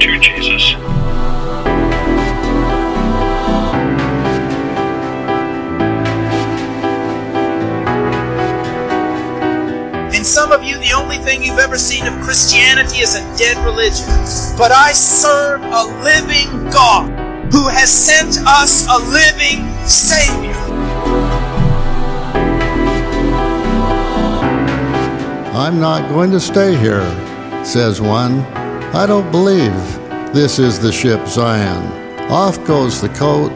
to Jesus. And some of you, the only thing you've ever seen of Christianity is a dead religion. But I serve a living God who has sent us a living Savior. I'm not going to stay here, says one. I don't believe this is the ship Zion. Off goes the coat,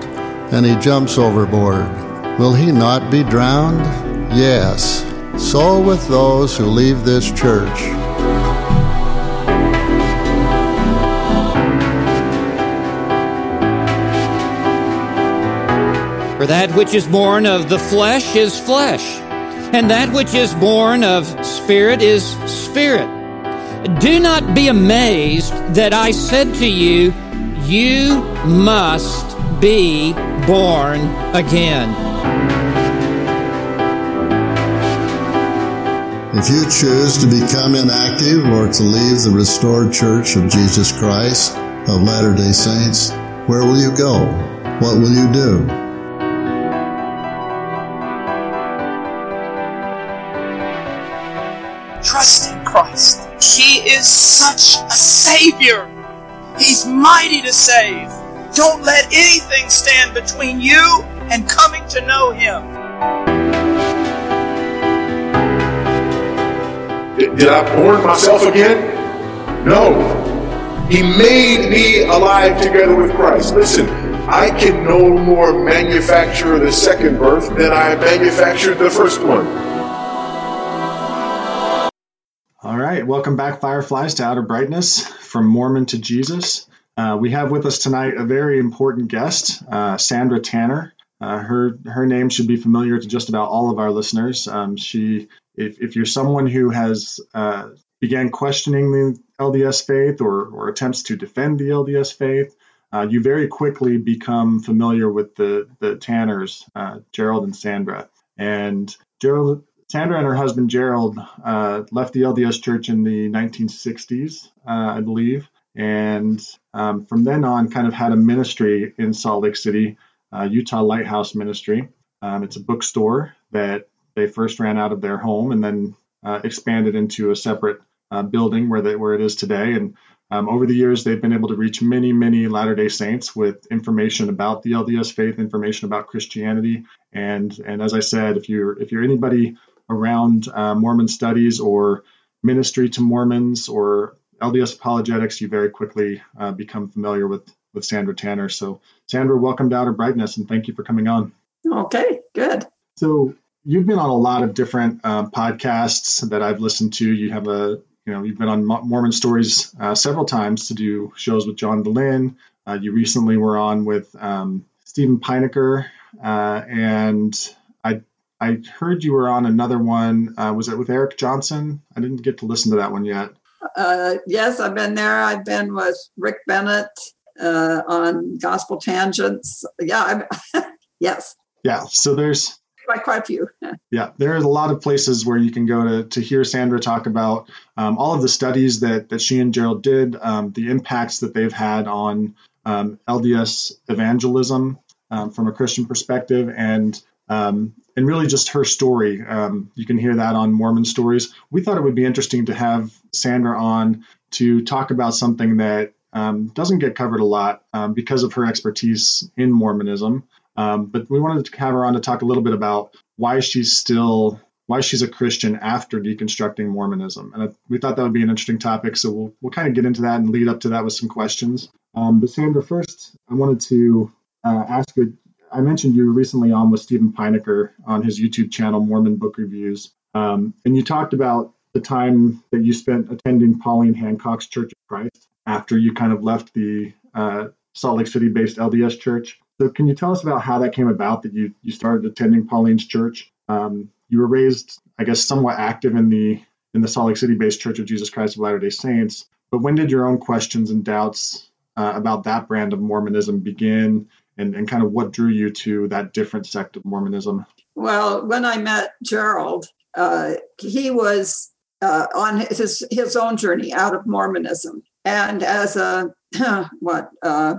and he jumps overboard. Will he not be drowned? Yes. So with those who leave this church. For that which is born of the flesh is flesh, and that which is born of spirit is spirit. Do not be amazed that I said to you, You must be born again. If you choose to become inactive or to leave the restored church of Jesus Christ of Latter day Saints, where will you go? What will you do? Is such a Savior. He's mighty to save. Don't let anything stand between you and coming to know Him. Did, did I born myself again? No. He made me alive together with Christ. Listen, I can no more manufacture the second birth than I manufactured the first one. All right, welcome back, Fireflies, to Outer Brightness from Mormon to Jesus. Uh, we have with us tonight a very important guest, uh, Sandra Tanner. Uh, her her name should be familiar to just about all of our listeners. Um, she, if, if you're someone who has uh, began questioning the LDS faith or, or attempts to defend the LDS faith, uh, you very quickly become familiar with the the Tanners, uh, Gerald and Sandra. And Gerald Sandra and her husband Gerald uh, left the LDS Church in the 1960s, uh, I believe, and um, from then on, kind of had a ministry in Salt Lake City, uh, Utah Lighthouse Ministry. Um, it's a bookstore that they first ran out of their home and then uh, expanded into a separate uh, building where they, where it is today. And um, over the years, they've been able to reach many, many Latter Day Saints with information about the LDS faith, information about Christianity, and and as I said, if you're if you're anybody around uh, Mormon studies or ministry to Mormons or LDS apologetics, you very quickly uh, become familiar with with Sandra Tanner. So, Sandra, welcome to Outer Brightness, and thank you for coming on. Okay, good. So, you've been on a lot of different um, podcasts that I've listened to. You have a you know you've been on Mormon Stories uh, several times to do shows with John Dehlin. Uh, you recently were on with um, Steven Pynakker, uh, and I heard you were on another one. Uh, was it with Eric Johnson? I didn't get to listen to that one yet. Uh, yes, I've been there. I've been with Rick Bennett uh, on Gospel Tangents. Yeah, yes. Yeah, so there's quite quite a few. yeah, there's a lot of places where you can go to to hear Sandra talk about um, all of the studies that that she and Gerald did, um, the impacts that they've had on um, LDS evangelism um, from a Christian perspective, and um, and really just her story. Um, you can hear that on Mormon Stories. We thought it would be interesting to have Sandra on to talk about something that um, doesn't get covered a lot um, because of her expertise in Mormonism. Um, but we wanted to have her on to talk a little bit about why she's still why she's a Christian after deconstructing Mormonism. And we thought that would be an interesting topic, so we'll we'll kind of get into that and lead up to that with some questions. Um, but Sandra, first, I wanted to uh, ask you I mentioned you recently on with Steven Pynakker on his YouTube channel, Mormon Book Reviews, um, and you talked about the time that you spent attending Pauline Hancock's Church of Christ after you kind of left the uh, Salt Lake City-based LDS Church. So, can you tell us about how that came about that you you started attending Pauline's church? Um, you were raised, I guess, somewhat active in the in the Salt Lake City-based Church of Jesus Christ of Latter-day Saints. But when did your own questions and doubts uh, about that brand of Mormonism begin? And, and kind of what drew you to that different sect of Mormonism? Well, when I met Gerald, uh, he was uh, on his his own journey out of Mormonism, And as a, what, uh,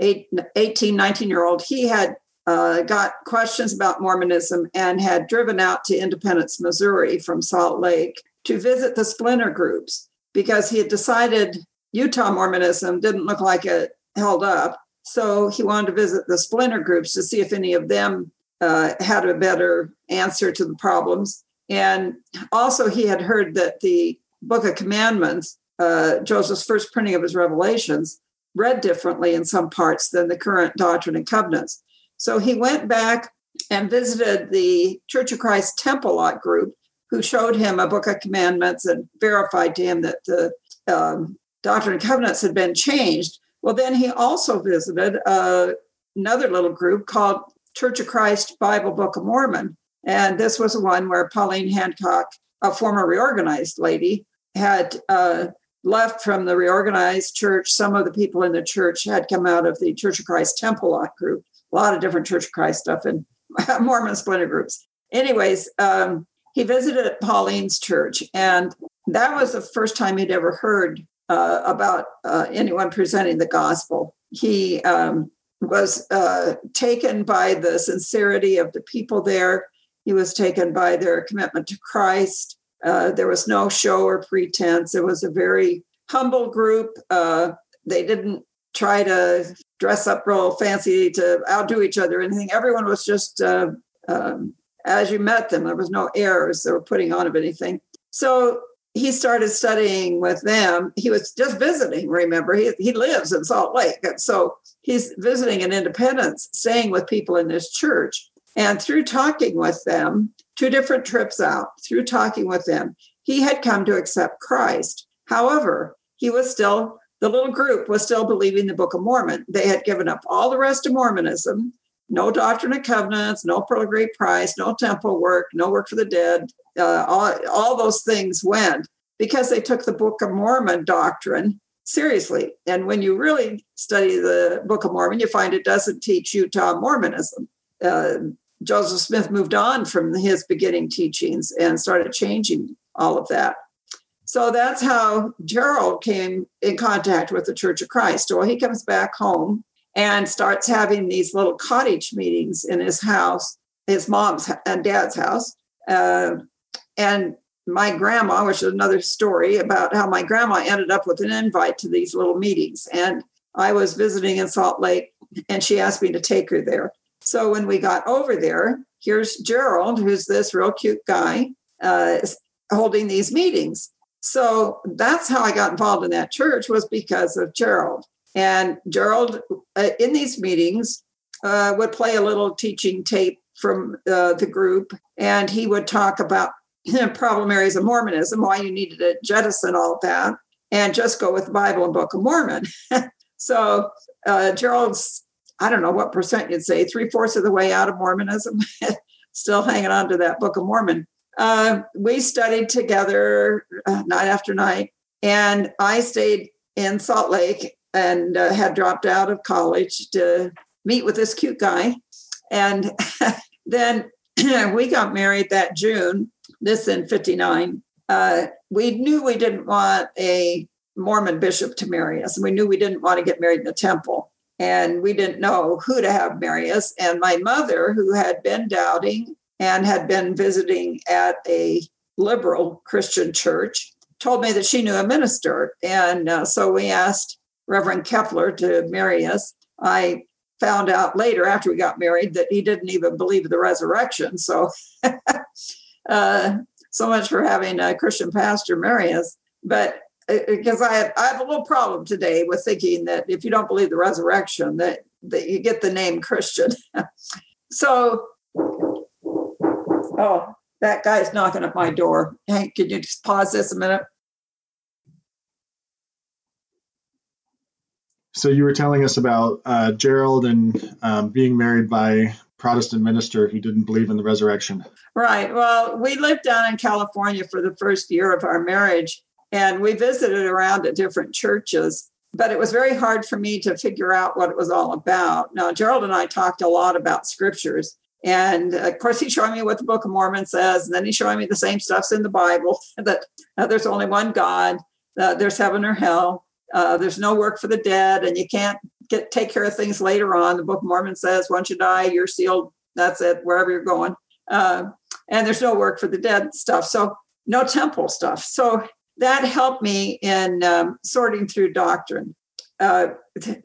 eight, 18, 19 year old, he had uh, got questions about Mormonism and had driven out to Independence, Missouri from Salt Lake to visit the splinter groups because he had decided Utah Mormonism didn't look like it held up. So he wanted to visit the splinter groups to see if any of them uh, had a better answer to the problems. And also, he had heard that the Book of Commandments, uh, Joseph's first printing of his revelations, read differently in some parts than the current Doctrine and Covenants. So he went back and visited the Church of Christ Temple Lot group, who showed him a Book of Commandments and verified to him that the um, Doctrine and Covenants had been changed. Well, then he also visited uh, another little group called Church of Christ Bible Book of Mormon. And this was the one where Pauline Hancock, a former reorganized lady, had uh, left from the reorganized church. Some of the people in the church had come out of the Church of Christ Temple Lot group, a lot of different Church of Christ stuff and Mormon splinter groups. Anyways, um, he visited Pauline's church, and that was the first time he'd ever heard uh, about uh, anyone presenting the gospel. He um, was uh, taken by the sincerity of the people there. He was taken by their commitment to Christ. Uh, there was no show or pretense. It was a very humble group. Uh, they didn't try to dress up real fancy to outdo each other or anything. Everyone was just uh, um, as you met them. There was no airs they were putting on of anything. So he started studying with them. He was just visiting, remember, he, he lives in Salt Lake. And so he's visiting in Independence, staying with people in this church. And through talking with them, two different trips out, through talking with them, he had come to accept Christ. However, he was still, the little group was still believing the Book of Mormon. They had given up all the rest of Mormonism no doctrine of covenants, no pearl of great price, no temple work, no work for the dead. Uh, all, all those things went because they took the Book of Mormon doctrine seriously. And when you really study the Book of Mormon, you find it doesn't teach Utah Mormonism. Uh, Joseph Smith moved on from his beginning teachings and started changing all of that. So that's how Gerald came in contact with the Church of Christ. Well, he comes back home and starts having these little cottage meetings in his house, his mom's and dad's house. Uh, and my grandma, which is another story about how my grandma ended up with an invite to these little meetings. And I was visiting in Salt Lake and she asked me to take her there. So when we got over there, here's Gerald, who's this real cute guy, uh, holding these meetings. So that's how I got involved in that church was because of Gerald. And Gerald, uh, in these meetings, uh, would play a little teaching tape from uh, the group, and he would talk about problem areas of Mormonism, why you needed to jettison all that, and just go with the Bible and Book of Mormon. so uh, Gerald's, I don't know what percent you'd say, three fourths of the way out of Mormonism, still hanging on to that Book of Mormon. Uh, we studied together uh, night after night, and I stayed in Salt Lake and uh, had dropped out of college to meet with this cute guy. And then we got married that June, this in 59. Uh, we knew we didn't want a Mormon bishop to marry us. And we knew we didn't want to get married in the temple. And we didn't know who to have marry us. And my mother, who had been doubting and had been visiting at a liberal Christian church, told me that she knew a minister. And uh, so we asked Reverend Kepler to marry us. I found out later after we got married that he didn't even believe the resurrection. So, uh, so much for having a Christian pastor marry us. But because uh, I have, I have a little problem today with thinking that if you don't believe the resurrection, that, that you get the name Christian. so, oh, that guy's knocking at my door. Hank, can you just pause this a minute? So you were telling us about uh, Gerald and um, being married by Protestant minister who didn't believe in the resurrection. Right. Well, we lived down in California for the first year of our marriage, and we visited around at different churches. But it was very hard for me to figure out what it was all about. Now, Gerald and I talked a lot about scriptures. And of course, he showed me what the Book of Mormon says. And then he showed me the same stuff's in the Bible that uh, there's only one God, uh, there's heaven or hell, uh, there's no work for the dead, and you can't get take care of things later on. The Book of Mormon says once you die, you're sealed. That's it, wherever you're going. Uh, and there's no work for the dead stuff. So no temple stuff. So that helped me in um, sorting through doctrine uh,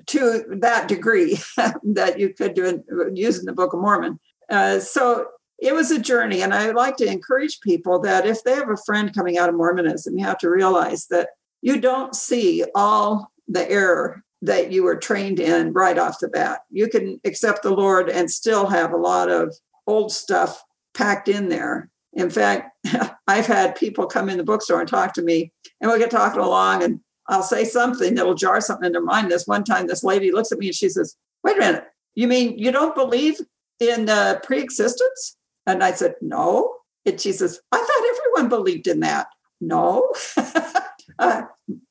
to that degree that you could do in, using the Book of Mormon. Uh, so it was a journey, and I like to encourage people that if they have a friend coming out of Mormonism, you have to realize that you don't see all the error that you were trained in right off the bat. You can accept the Lord and still have a lot of old stuff packed in there. In fact, I've had people come in the bookstore and talk to me, and we'll get talking along, and I'll say something that'll jar something in their mind. This one time, this lady looks at me and she says, Wait a minute, you mean you don't believe in uh, pre existence? And I said, No. And she says, I thought everyone believed in that. No. uh,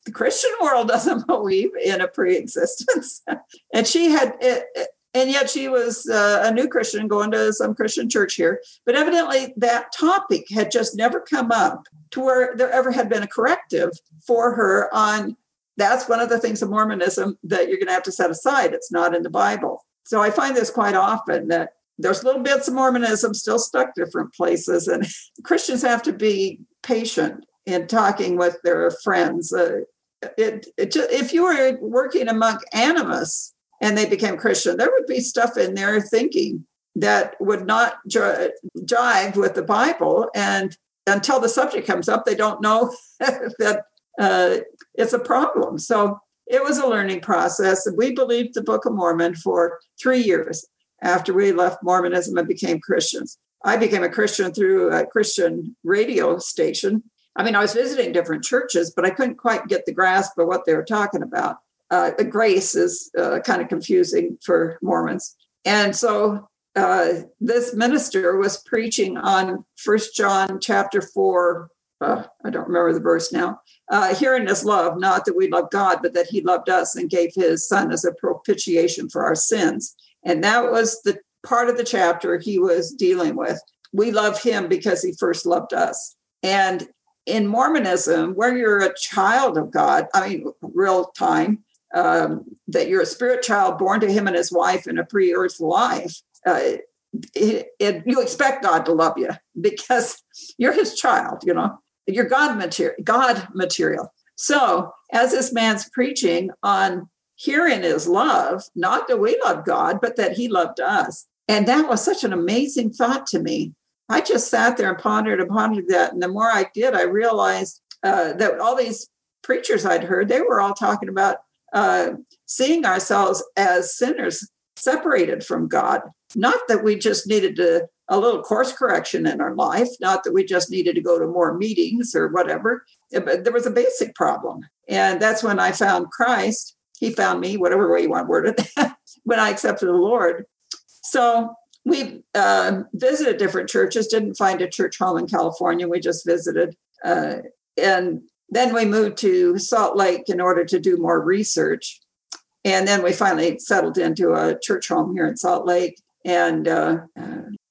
the Christian world doesn't believe in a pre existence. and she had, it, and yet she was uh, a new Christian going to some Christian church here. But evidently, that topic had just never come up to where there ever had been a corrective for her on that's one of the things of Mormonism that you're going to have to set aside. It's not in the Bible. So I find this quite often that there's little bits of Mormonism still stuck different places, and Christians have to be patient in talking with their friends. Uh, it, it just, if you were working among animists and they became Christian, there would be stuff in their thinking that would not jive with the Bible. And until the subject comes up, they don't know that uh, it's a problem. So it was a learning process. We believed the Book of Mormon for three years after we left Mormonism and became Christians. I became a Christian through a Christian radio station. I mean, I was visiting different churches, but I couldn't quite get the grasp of what they were talking about uh, grace is uh, kind of confusing for Mormons. And so uh, this minister was preaching on First John chapter 4. Uh, I don't remember the verse now. Uh, herein is love, not that we love God, but that he loved us and gave his son as a propitiation for our sins. And that was the part of the chapter he was dealing with. We love him because he first loved us. And in Mormonism, where you're a child of God, I mean, real time, um, that you're a spirit child born to him and his wife in a pre-earth life, uh, it, it, you expect God to love you because you're his child, you know, you're God material, God material. So as this man's preaching on hearing his love, not that we love God, but that he loved us. And that was such an amazing thought to me. I just sat there and pondered and pondered that. And the more I did, I realized uh, that all these preachers I'd heard, they were all talking about uh, seeing ourselves as sinners separated from God. Not that we just needed to, a little course correction in our life, not that we just needed to go to more meetings or whatever, but there was a basic problem. And that's when I found Christ. He found me, whatever way you want to word it, when I accepted the Lord. So we uh, visited different churches, didn't find a church home in California. We just visited. Uh, and then we moved to Salt Lake in order to do more research. And then we finally settled into a church home here in Salt Lake. And uh,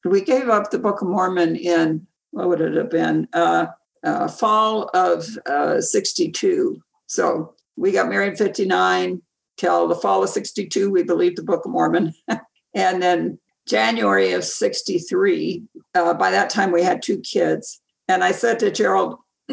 we gave up the Book of Mormon in, what would it have been? Uh, uh, fall of uh, 62. So we got married 59 till the fall of 62. We believed the Book of Mormon. and then January of 63, uh, by that time we had two kids. And I said to Gerald,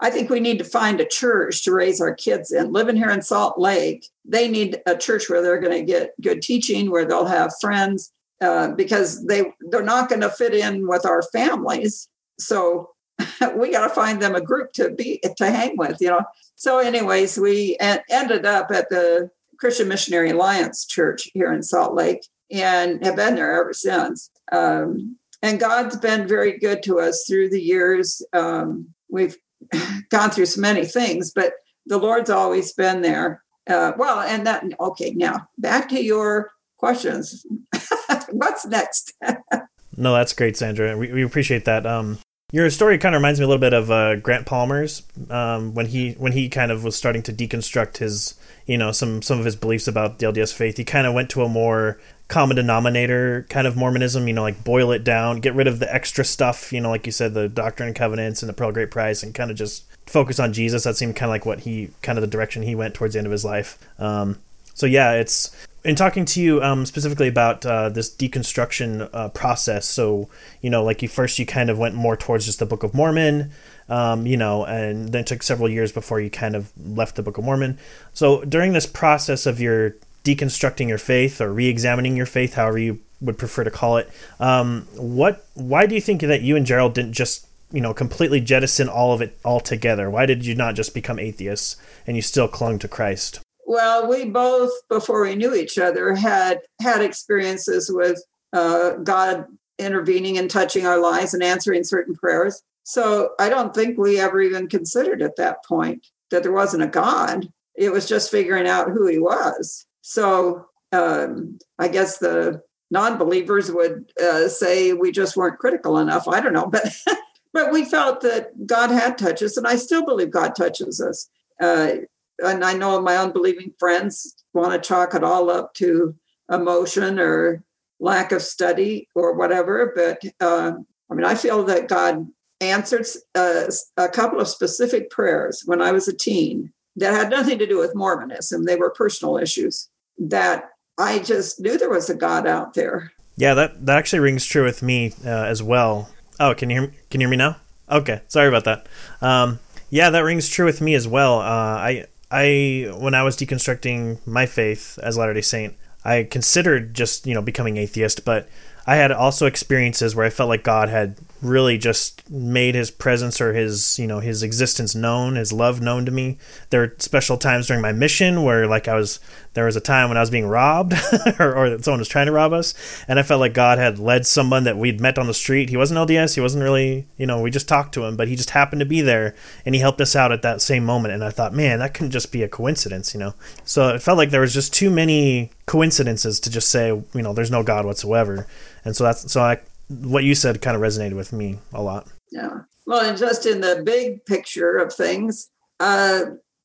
I think we need to find a church to raise our kids in. Living here in Salt Lake, they need a church where they're going to get good teaching, where they'll have friends, uh, because they they're not going to fit in with our families. So we got to find them a group to be to hang with, you know. So, anyways, we ended up at the Christian Missionary Alliance Church here in Salt Lake, and have been there ever since. Um, and God's been very good to us through the years. Um, we've gone through so many things, but the Lord's always been there. Uh, well, and that, okay, now back to your questions. What's next? no, that's great, Sandra. We, we appreciate that. Um, Your story kind of reminds me a little bit of uh, Grant Palmer's um, when he when he kind of was starting to deconstruct his you know some some of his beliefs about the LDS faith. He kind of went to a more common denominator kind of Mormonism. You know, like boil it down, get rid of the extra stuff. You know, like you said, the Doctrine and Covenants and the Pearl Great Price, and kind of just focus on Jesus. That seemed kind of like what he kind of the direction he went towards the end of his life. Um, so yeah, it's in talking to you um, specifically about uh, this deconstruction uh, process. So you know, like you first you kind of went more towards just the Book of Mormon, um, you know, and then took several years before you kind of left the Book of Mormon. So during this process of your deconstructing your faith or re-examining your faith, however you would prefer to call it, um, what why do you think that you and Gerald didn't just you know completely jettison all of it altogether? Why did you not just become atheists and you still clung to Christ? Well, we both, before we knew each other, had had experiences with uh, God intervening and touching our lives and answering certain prayers. So I don't think we ever even considered at that point that there wasn't a God. It was just figuring out who He was. So um, I guess the non-believers would uh, say we just weren't critical enough. I don't know, but but we felt that God had touched us, and I still believe God touches us. Uh, and I know my unbelieving friends want to chalk it all up to emotion or lack of study or whatever. But uh, I mean, I feel that God answered uh, a couple of specific prayers when I was a teen that had nothing to do with Mormonism. They were personal issues that I just knew there was a God out there. Yeah, that that actually rings true with me uh, as well. Oh, can you hear me? Can you hear me now? Okay, sorry about that. Um, yeah, that rings true with me as well. Uh, I I when I was deconstructing my faith as Latter Day Saint, I considered just you know becoming atheist, but I had also experiences where I felt like God had really just made his presence or his, you know, his existence known, his love known to me. There were special times during my mission where like I was there was a time when I was being robbed or, or, someone was trying to rob us and I felt like God had led someone that we'd met on the street. He wasn't LDS, he wasn't really, you know, we just talked to him, but he just happened to be there and he helped us out at that same moment and I thought, man, that couldn't just be a coincidence, you know. So it felt like there was just too many coincidences to just say, you know, there's no God whatsoever. And so that's so I what you said kind of resonated with me a lot. Yeah. Well, and just in the big picture of things, uh,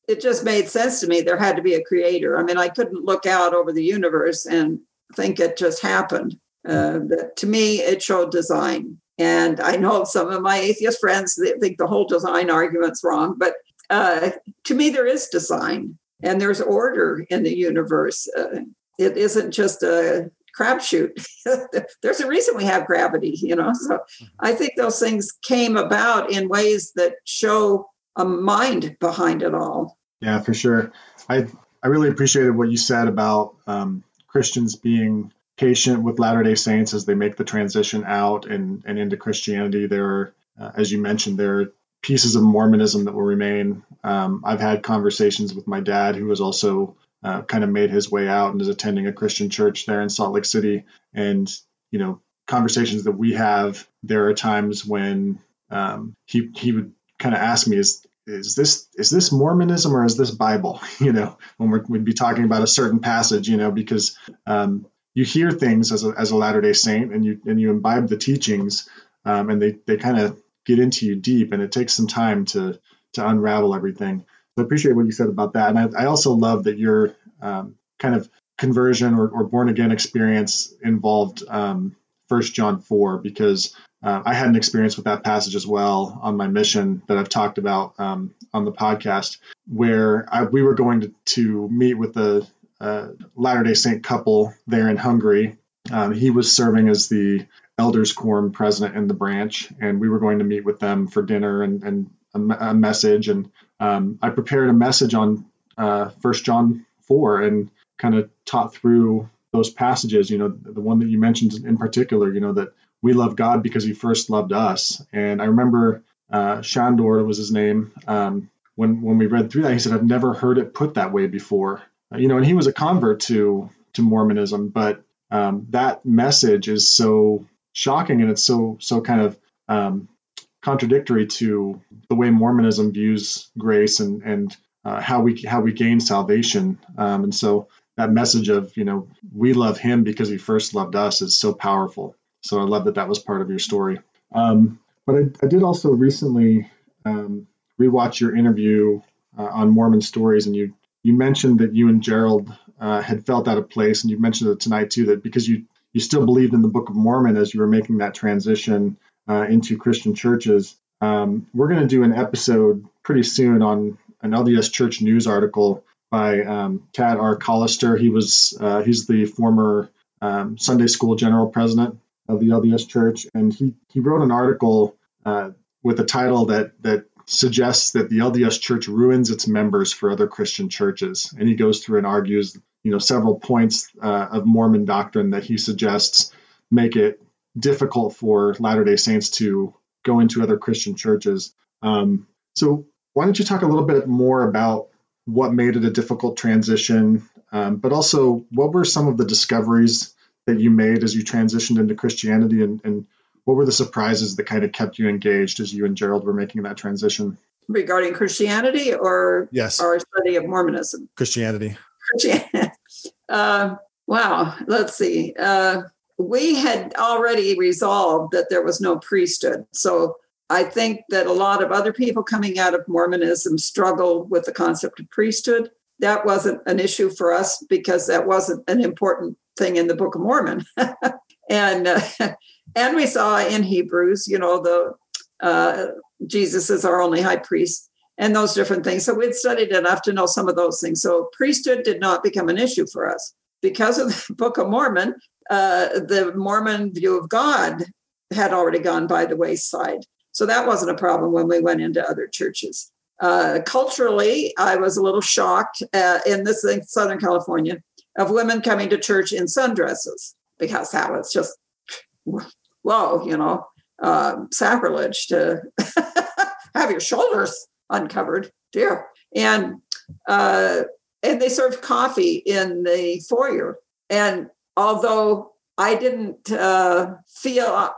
it just made sense to me. There had to be a creator. I mean, I couldn't look out over the universe and think it just happened. Uh, to me, it showed design. And I know some of my atheist friends they think the whole design argument's wrong, but uh, to me, there is design and there's order in the universe. Uh, it isn't just a crapshoot. There's a reason we have gravity, you know. So I think those things came about in ways that show a mind behind it all. Yeah, for sure. I I really appreciated what you said about um, Christians being patient with Latter Day Saints as they make the transition out and and into Christianity. There are, uh, as you mentioned, there are pieces of Mormonism that will remain. Um, I've had conversations with my dad, who was also uh, kind of made his way out and is attending a Christian church there in Salt Lake City. And, you know, conversations that we have, there are times when um, he, he would kind of ask me, is, is this is this Mormonism or is this Bible? You know, when we would be talking about a certain passage, you know, because um, you hear things as a, as a Latter Day Saint and you and you imbibe the teachings, um, and they they kind of get into you deep, and it takes some time to to unravel everything. I appreciate what you said about that, and I, I also love that your um, kind of conversion or, or, born again experience involved um, First John four because uh, I had an experience with that passage as well on my mission that I've talked about um, on the podcast, where I, we were going to, to meet with a, a Latter Day Saint couple there in Hungary. Um, he was serving as the elders quorum president in the branch, and we were going to meet with them for dinner and, and a, a message. And um, I prepared a message on uh, First John four and kind of taught through those passages. You know, the one that you mentioned in particular. You know that we love God because He first loved us. And I remember uh, Shandor was his name. Um, when when we read through that, he said, "I've never heard it put that way before." Uh, you know, and he was a convert to to Mormonism, but um, that message is so shocking and it's so so kind of um, contradictory to the way Mormonism views grace and and uh, how we how we gain salvation. Um, and so that message of you know we love Him because He first loved us is so powerful. So I love that that was part of your story. Um, but I, I did also recently um, rewatch your interview uh, on Mormon stories, and you you mentioned that you and Gerald uh, had felt out of place, and you mentioned it tonight too that because you you still believed in the Book of Mormon as you were making that transition uh, into Christian churches. Um, we're going to do an episode pretty soon on an LDS Church news article by um, Tad R. Callister. He was uh, he's the former um, Sunday School General President of the LDS Church, and he he wrote an article uh, with a title that that suggests that the LDS Church ruins its members for other Christian churches, and he goes through and argues, you know, several points uh, of Mormon doctrine that he suggests make it difficult for Latter Day Saints to go into other Christian churches. Um, so, why don't you talk a little bit more about what made it a difficult transition, um, but also what were some of the discoveries that you made as you transitioned into Christianity, and, and what were the surprises that kind of kept you engaged as you and Gerald were making that transition? Regarding Christianity or yes, our study of Mormonism? Christianity. Christianity. Uh, wow. Let's see. Uh, we had already resolved that there was no priesthood. So I think that a lot of other people coming out of Mormonism struggle with the concept of priesthood. That wasn't an issue for us because that wasn't an important thing in the Book of Mormon. and uh, and we saw in Hebrews, you know, the uh, Jesus is our only high priest and those different things. So we'd studied enough to know some of those things. So priesthood did not become an issue for us because of the Book of Mormon. Uh, the Mormon view of God had already gone by the wayside. So that wasn't a problem when we went into other churches. Uh, culturally, I was a little shocked uh, in this in Southern California of women coming to church in sundresses because that was just whoa, you know, um, sacrilege to have your shoulders uncovered, dear. And uh, and they served coffee in the foyer. And although I didn't uh, feel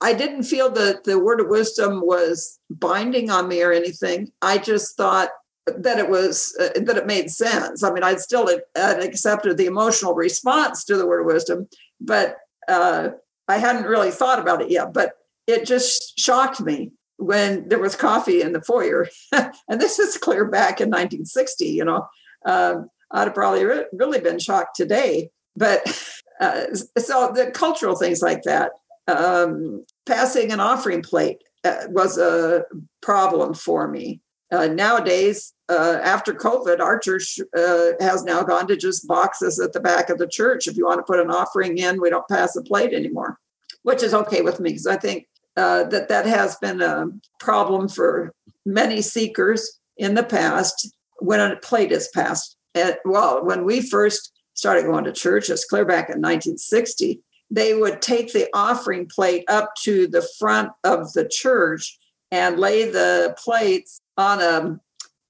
I didn't feel that the word of wisdom was binding on me or anything. I just thought that it was uh, that it made sense. I mean, I'd still had accepted the emotional response to the word of wisdom, but uh, I hadn't really thought about it yet. But it just shocked me when there was coffee in the foyer, and this is clear back in 1960. You know, uh, I'd have probably re- really been shocked today. But uh, so the cultural things like that um, passing an offering plate uh, was a problem for me. Uh, nowadays, uh, after COVID, our church uh, has now gone to just boxes at the back of the church. If you want to put an offering in, we don't pass a plate anymore, which is okay with me because I think uh, that that has been a problem for many seekers in the past when a plate is passed. And, well, when we first started going to church, it's clear back in 1960, they would take the offering plate up to the front of the church and lay the plates on a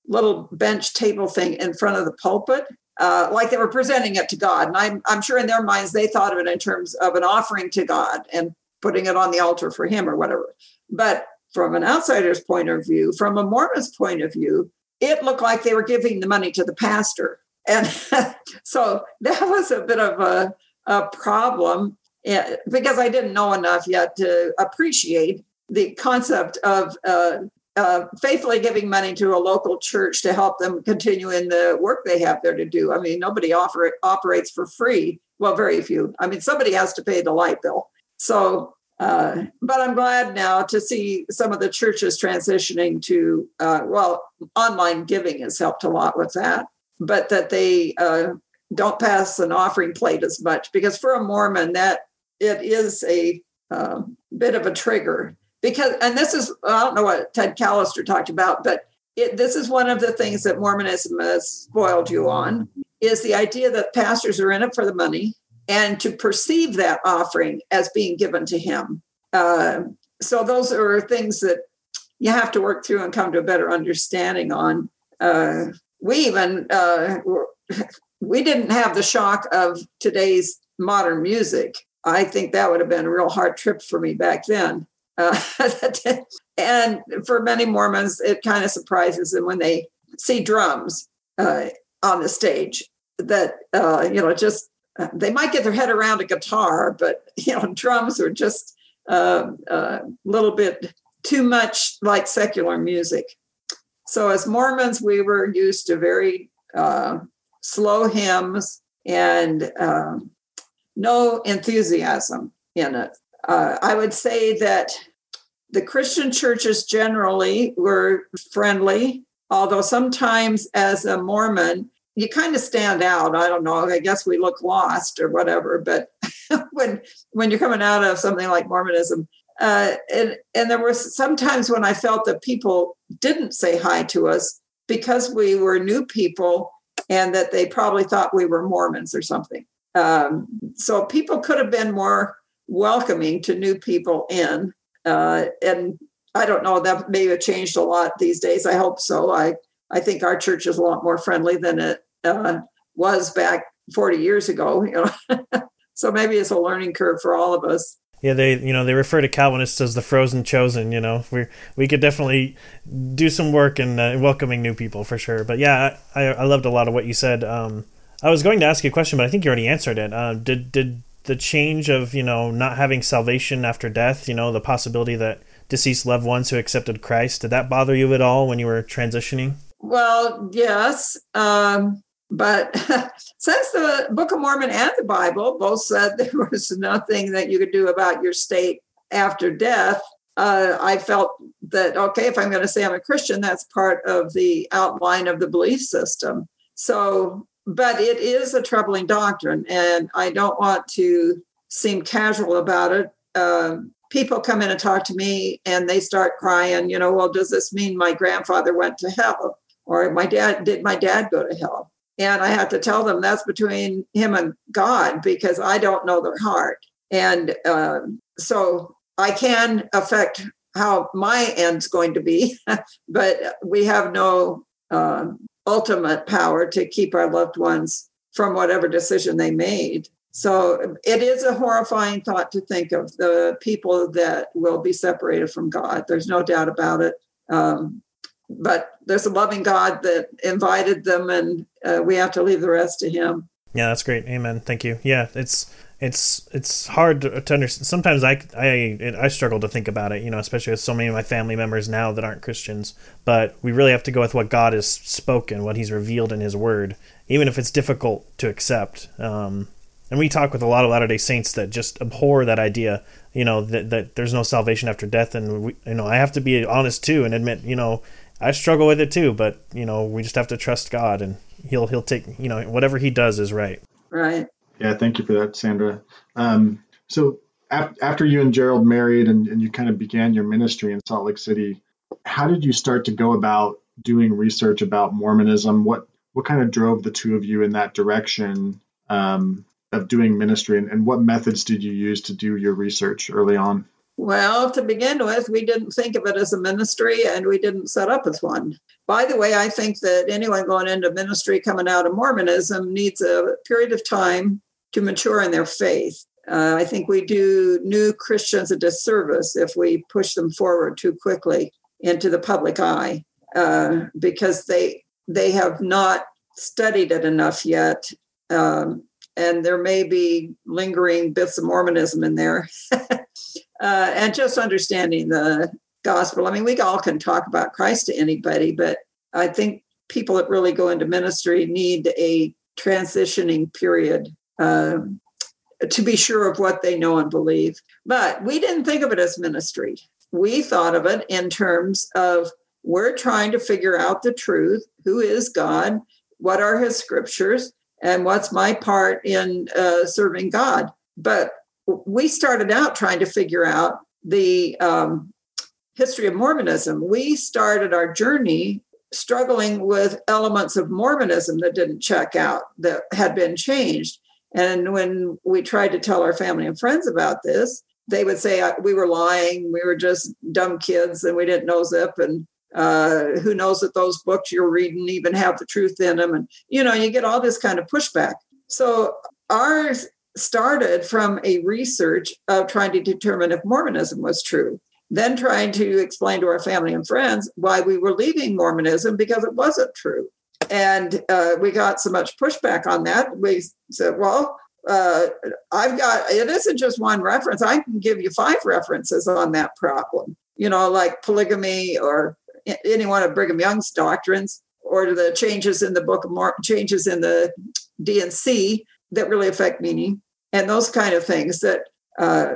little bench table thing in front of the pulpit, uh, like they were presenting it to God. And I'm, I'm sure in their minds they thought of it in terms of an offering to God and putting it on the altar for Him or whatever. But from an outsider's point of view, from a Mormon's point of view, it looked like they were giving the money to the pastor. And so that was a bit of a, a problem eh, because I didn't know enough yet to appreciate the concept of uh, uh, faithfully giving money to a local church to help them continue in the work they have there to do. I mean, nobody offer, operates for free. Well, very few. I mean, somebody has to pay the light bill. So, uh, but I'm glad now to see some of the churches transitioning to, uh, well, online giving has helped a lot with that, but that they uh, don't pass an offering plate as much because for a Mormon, that it is a uh, bit of a trigger. Because and this is i don't know what Tad Callister talked about but it, this is one of the things that mormonism has spoiled you on is the idea that pastors are in it for the money and to perceive that offering as being given to him. Uh, so those are things that you have to work through and come to a better understanding on uh, we even uh, we didn't have the shock of today's modern music i think that would have been a real hard trip for me back then uh, and for many Mormons, it kind of surprises them when they see drums uh, on the stage. That uh, you know, just they might get their head around a guitar, but you know, drums are just a uh, uh, little bit too much like secular music. So, as Mormons, we were used to very uh, slow hymns and um, no enthusiasm in it. Uh, I would say that the Christian churches generally were friendly, although sometimes as a Mormon, you kind of stand out. I don't know. I guess we look lost or whatever. But when when you're coming out of something like Mormonism, uh, and and there were sometimes when I felt that people didn't say hi to us because we were new people and that they probably thought we were Mormons or something. Um, so people could have been more welcoming to new people in. Uh, and I don't know, that may have changed a lot these days. I hope so. I, I think our church is a lot more friendly than it uh, was back 40 years ago. You know? so maybe it's a learning curve for all of us. Yeah, they you know they refer to Calvinists as the frozen chosen. You know, we we could definitely do some work in uh, welcoming new people for sure. But yeah, I, I loved a lot of what you said. Um, I was going to ask you a question, but I think you already answered it. Uh, did did the change of you know not having salvation after death, you know, the possibility that deceased loved ones who accepted Christ, did that bother you at all when you were transitioning? Well, yes. Um, but since the Book of Mormon and the Bible both said there was nothing that you could do about your state after death, uh, I felt that, okay, if I'm going to say I'm a Christian, that's part of the outline of the belief system. So, but it is a troubling doctrine, and I don't want to seem casual about it. Uh, people come in and talk to me and they start crying, you know, well, does this mean my grandfather went to hell? Or my dad, did my dad go to hell? And I have to tell them that's between him and God because I don't know their heart. And uh, so I can affect how my end's going to be, but we have no uh, ultimate power to keep our loved ones from whatever decision they made. So it is a horrifying thought to think of the people that will be separated from God. There's no doubt about it. Um, but there's a loving God that invited them, and uh, we have to leave the rest to Him. Yeah, that's great. Amen. Thank you. Yeah, it's it's it's hard to, to understand. Sometimes I I I struggle to think about it, you know, especially with so many of my family members now that aren't Christians. But we really have to go with what God has spoken, what He's revealed in His Word, even if it's difficult to accept. Um, and we talk with a lot of Latter Day Saints that just abhor that idea, you know, that, that there's no salvation after death. And we, you know, I have to be honest too and admit, you know, I struggle with it too, but you know, we just have to trust God, and He'll He'll take you know whatever He does is right. Right. Yeah. Thank you for that, Sandra. Um, so ap- after you and Gerald married, and, and you kind of began your ministry in Salt Lake City, how did you start to go about doing research about Mormonism? What what kind of drove the two of you in that direction um, of doing ministry, and, and what methods did you use to do your research early on? Well, to begin with, we didn't think of it as a ministry and we didn't set up as one. By the way, I think that anyone going into ministry coming out of Mormonism needs a period of time to mature in their faith. Uh, I think we do new Christians a disservice if we push them forward too quickly into the public eye uh, because they they have not studied it enough yet, um, and there may be lingering bits of Mormonism in there. uh, and just understanding the gospel. I mean, we all can talk about Christ to anybody, but I think people that really go into ministry need a transitioning period uh, to be sure of what they know and believe. But we didn't think of it as ministry. We thought of it in terms of we're trying to figure out the truth who is God, what are his scriptures, and what's my part in uh, serving God. But we started out trying to figure out the um, history of Mormonism. We started our journey struggling with elements of Mormonism that didn't check out, that had been changed. And when we tried to tell our family and friends about this, they would say uh, we were lying, we were just dumb kids, and we didn't know zip. And uh, who knows that those books you're reading even have the truth in them? And you know, you get all this kind of pushback. So our started from a research of trying to determine if Mormonism was true, then trying to explain to our family and friends why we were leaving Mormonism because it wasn't true. And uh, we got so much pushback on that. We said, well, uh, I've got it isn't just one reference. I can give you five references on that problem. You know, like polygamy or any one of Brigham Young's doctrines, or the changes in the Book of Mormon, changes in the D&C that really affect meaning, and those kind of things that. Uh,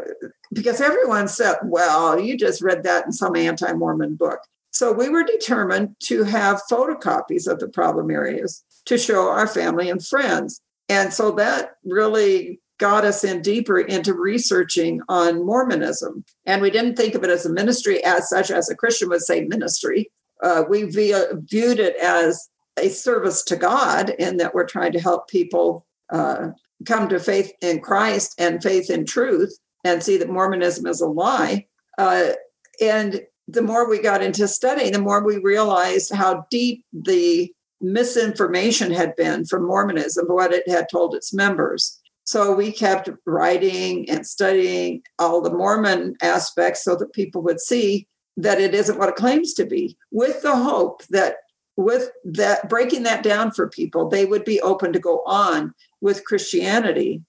because everyone said, well, you just read that in some anti Mormon book. So we were determined to have photocopies of the problem areas to show our family and friends. And so that really got us in deeper into researching on Mormonism. And we didn't think of it as a ministry as such, as a Christian would say ministry. Uh, we via, viewed it as a service to God in that we're trying to help people uh, come to faith in Christ and faith in truth and see that Mormonism is a lie. Uh, and the more we got into studying, the more we realized how deep the misinformation had been from Mormonism, what it had told its members. So we kept writing and studying all the Mormon aspects so that people would see that it isn't what it claims to be, with the hope that with that breaking that down for people, they would be open to go on with Christianity.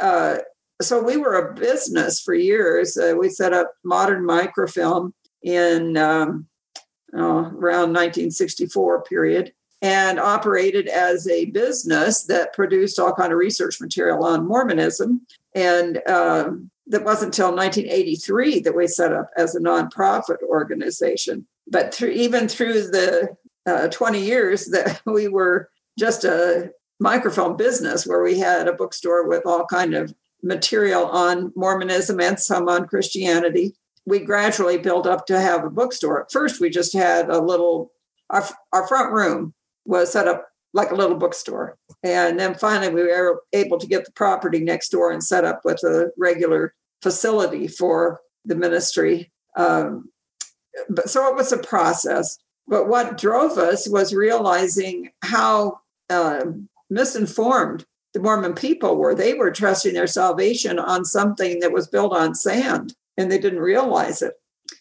Uh, so we were a business for years. Uh, we set up modern microfilm in um, oh, around 1964 period and operated as a business that produced all kind of research material on Mormonism. And um, that wasn't until 1983 that we set up as a nonprofit organization. But through, even through the uh, 20 years that we were just a microfilm business where we had a bookstore with all kind of material on Mormonism and some on Christianity. We gradually built up to have a bookstore. At first, we just had a little, our, our front room was set up like a little bookstore. And then finally, we were able to get the property next door and set up with a regular facility for the ministry. Um, but so it was a process. But what drove us was realizing how uh, misinformed the Mormon people were. They were trusting their salvation on something that was built on sand and they didn't realize it.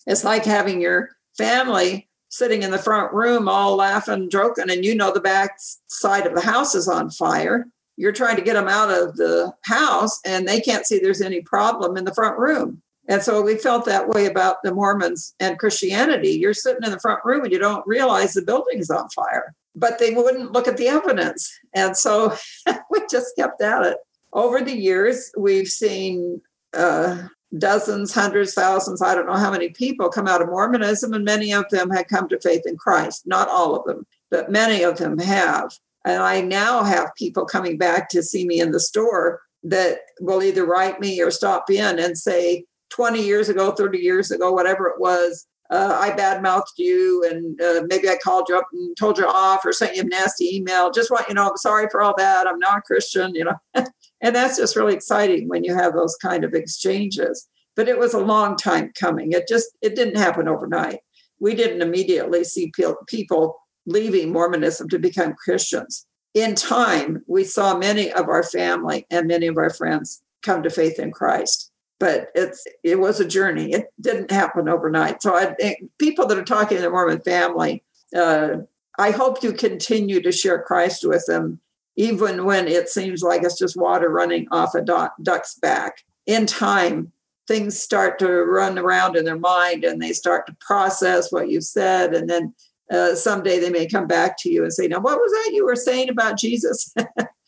It's like having your family sitting in the front room all laughing, joking, and you know the back side of the house is on fire. You're trying to get them out of the house and they can't see there's any problem in the front room. And so we felt that way about the Mormons and Christianity. You're sitting in the front room and you don't realize the building's on fire but they wouldn't look at the evidence. And so we just kept at it. Over the years, we've seen uh, dozens, hundreds, thousands, I don't know how many people come out of Mormonism, and many of them had come to faith in Christ. Not all of them, but many of them have. And I now have people coming back to see me in the store that will either write me or stop in and say, 20 years ago, 30 years ago, whatever it was, uh, I badmouthed you and uh, maybe I called you up and told you off or sent you a nasty email. Just want you know, I'm sorry for all that. I'm not Christian, you know. and that's just really exciting when you have those kind of exchanges. But it was a long time coming. It just it didn't happen overnight. We didn't immediately see people leaving Mormonism to become Christians. In time, we saw many of our family and many of our friends come to faith in Christ but it's it was a journey. It didn't happen overnight. So I think people that are talking to the Mormon family, uh, I hope you continue to share Christ with them, even when it seems like it's just water running off a duck's back. In time, things start to run around in their mind, and they start to process what you said, and then. Uh, someday they may come back to you and say, Now, what was that you were saying about Jesus?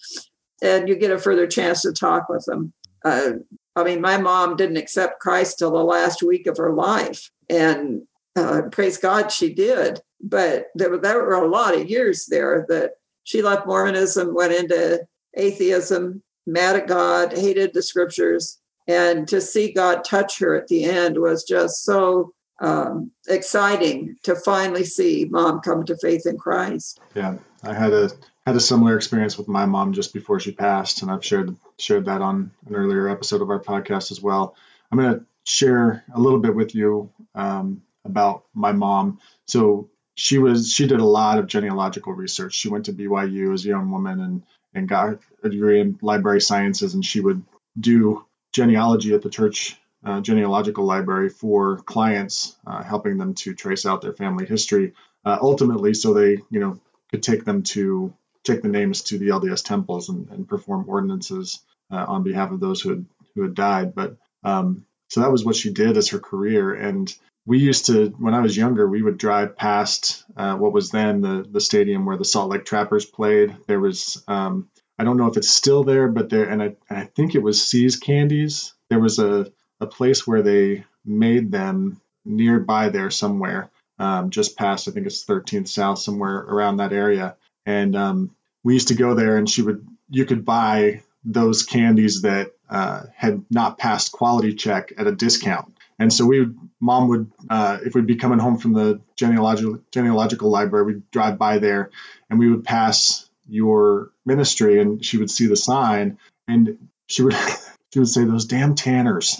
and you get a further chance to talk with them. Uh, I mean, my mom didn't accept Christ till the last week of her life. And uh, praise God, she did. But there were, there were a lot of years there that she left Mormonism, went into atheism, mad at God, hated the scriptures. And to see God touch her at the end was just so um, exciting to finally see mom come to faith in Christ. Yeah, I had a had a similar experience with my mom just before she passed, and I've shared shared that on an earlier episode of our podcast as well. I'm going to share a little bit with you um, about my mom. So she was she did a lot of genealogical research. She went to BYU as a young woman and and got a degree in library sciences, and she would do genealogy at the church uh, genealogical library for clients, uh, helping them to trace out their family history. Uh, ultimately, so they you know could take them to take the names to the LDS temples and, and perform ordinances uh, on behalf of those who had who had died. But um, so that was what she did as her career. And we used to, when I was younger, we would drive past uh, what was then the the stadium where the Salt Lake Trappers played. There was um, I don't know if it's still there, but there and I, I think it was See's Candies. There was a a place where they made them nearby there somewhere, um, just past I think it's 13th South somewhere around that area. And um, we used to go there, and she would you could buy those candies that uh, had not passed quality check at a discount. And so we would, mom would, uh, if we'd be coming home from the genealogical genealogical library, we'd drive by there, and we would pass your ministry, and she would see the sign, and she would she would say those damn tanners.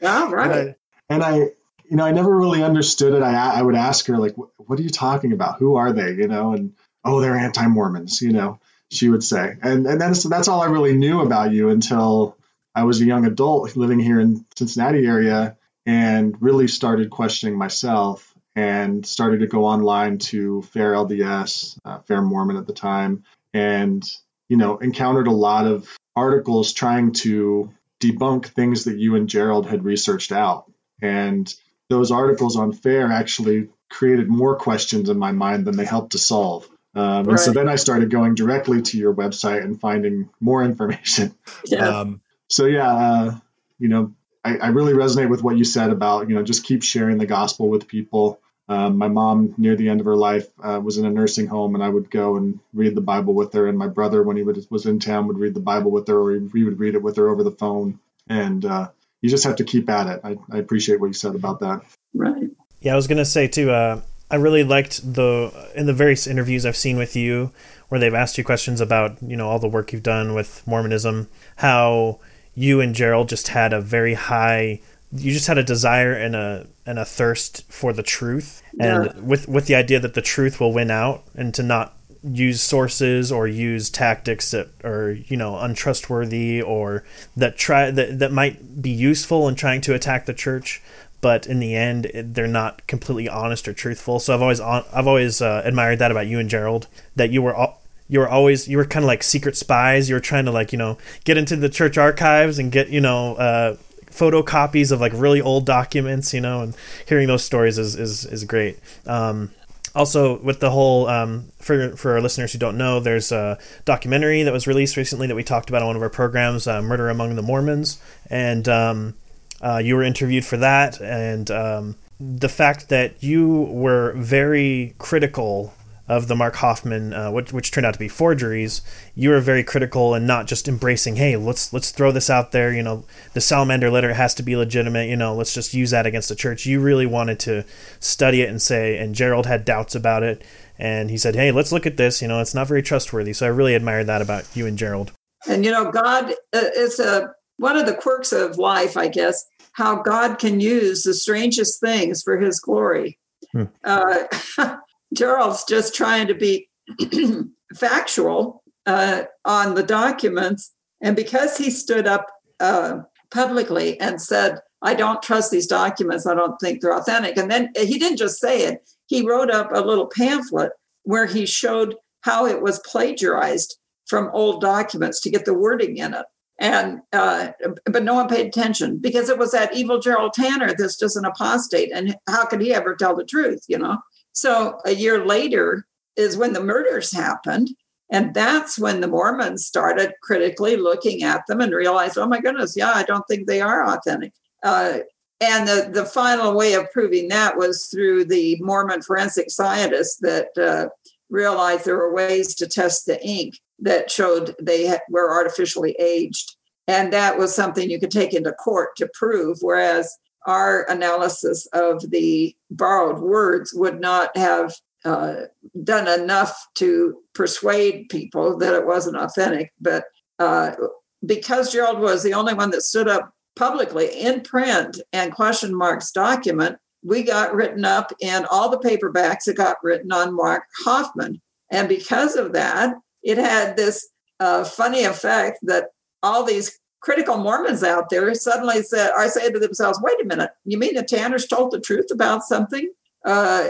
Yeah, right. and, I, and I, you know, I never really understood it. I I would ask her like, what are you talking about? Who are they? You know, and oh, they're anti-Mormons. You know, she would say, and and that's that's all I really knew about you until I was a young adult living here in Cincinnati area and really started questioning myself and started to go online to Fair LDS, uh, Fair Mormon at the time, and you know encountered a lot of articles trying to debunk things that you and Gerald had researched out. And those articles on Fair actually created more questions in my mind than they helped to solve. Um, and so then I started going directly to your website and finding more information. Yeah. Um, so yeah, uh, you know, I, I really resonate with what you said about you know just keep sharing the gospel with people. Um, my mom, near the end of her life, uh, was in a nursing home, and I would go and read the Bible with her. And my brother, when he would, was in town, would read the Bible with her, or we would read it with her over the phone. And uh, you just have to keep at it. I, I appreciate what you said about that. right. Yeah, I was gonna say too. Uh, I really liked the in the various interviews I've seen with you, where they've asked you questions about you know all the work you've done with Mormonism, how you and Gerald just had a very high, you just had a desire and a and a thirst for the truth, and Yeah. with with the idea that the truth will win out, and to not use sources or use tactics that are you know untrustworthy or that try that, that might be useful in trying to attack the church but in the end they're not completely honest or truthful. So i've always i've always uh, admired that about you and gerald that you were all you were always you were kind of like secret spies. You were trying to like you know get into the church archives and get you know uh photocopies of like really old documents you know and hearing those stories is is, is great. Um also with the whole um, for for our listeners who don't know there's a documentary that was released recently that we talked about on one of our programs uh, murder among the mormons. And um, uh, you were interviewed for that and um, the fact that you were very critical of the Mark Hofmann, uh, which, which turned out to be forgeries, you were very critical and not just embracing, hey, let's let's throw this out there. You know, the Salamander letter has to be legitimate. You know, let's just use that against the church. You really wanted to study it and say, and Gerald had doubts about it, and he said, hey, let's look at this. You know, it's not very trustworthy. So I really admired that about you and Gerald. And you know, God uh, is a one of the quirks of life, I guess. How God can use the strangest things for His glory. Hmm. Uh, Gerald's just trying to be factual uh, on the documents, and because he stood up uh, publicly and said, "I don't trust these documents. I don't think they're authentic," and then he didn't just say it; he wrote up a little pamphlet where he showed how it was plagiarized from old documents to get the wording in it. And uh, but no one paid attention because it was that evil Gerald Tanner that's just an apostate, and how could he ever tell the truth? You know. So a year later is when the murders happened, and that's when the Mormons started critically looking at them and realized, oh my goodness, yeah, I don't think they are authentic. Uh, and the, the final way of proving that was through the Mormon forensic scientists that uh, realized there were ways to test the ink that showed they were artificially aged. And that was something you could take into court to prove, whereas our analysis of the borrowed words would not have uh, done enough to persuade people that it wasn't authentic. But uh, because Gerald was the only one that stood up publicly in print and question Mark's document, we got written up in all the paperbacks that got written on Mark Hofmann. And because of that, it had this uh, funny effect that all these critical Mormons out there suddenly said, are saying to themselves, wait a minute, you mean the Tanners told the truth about something? Uh,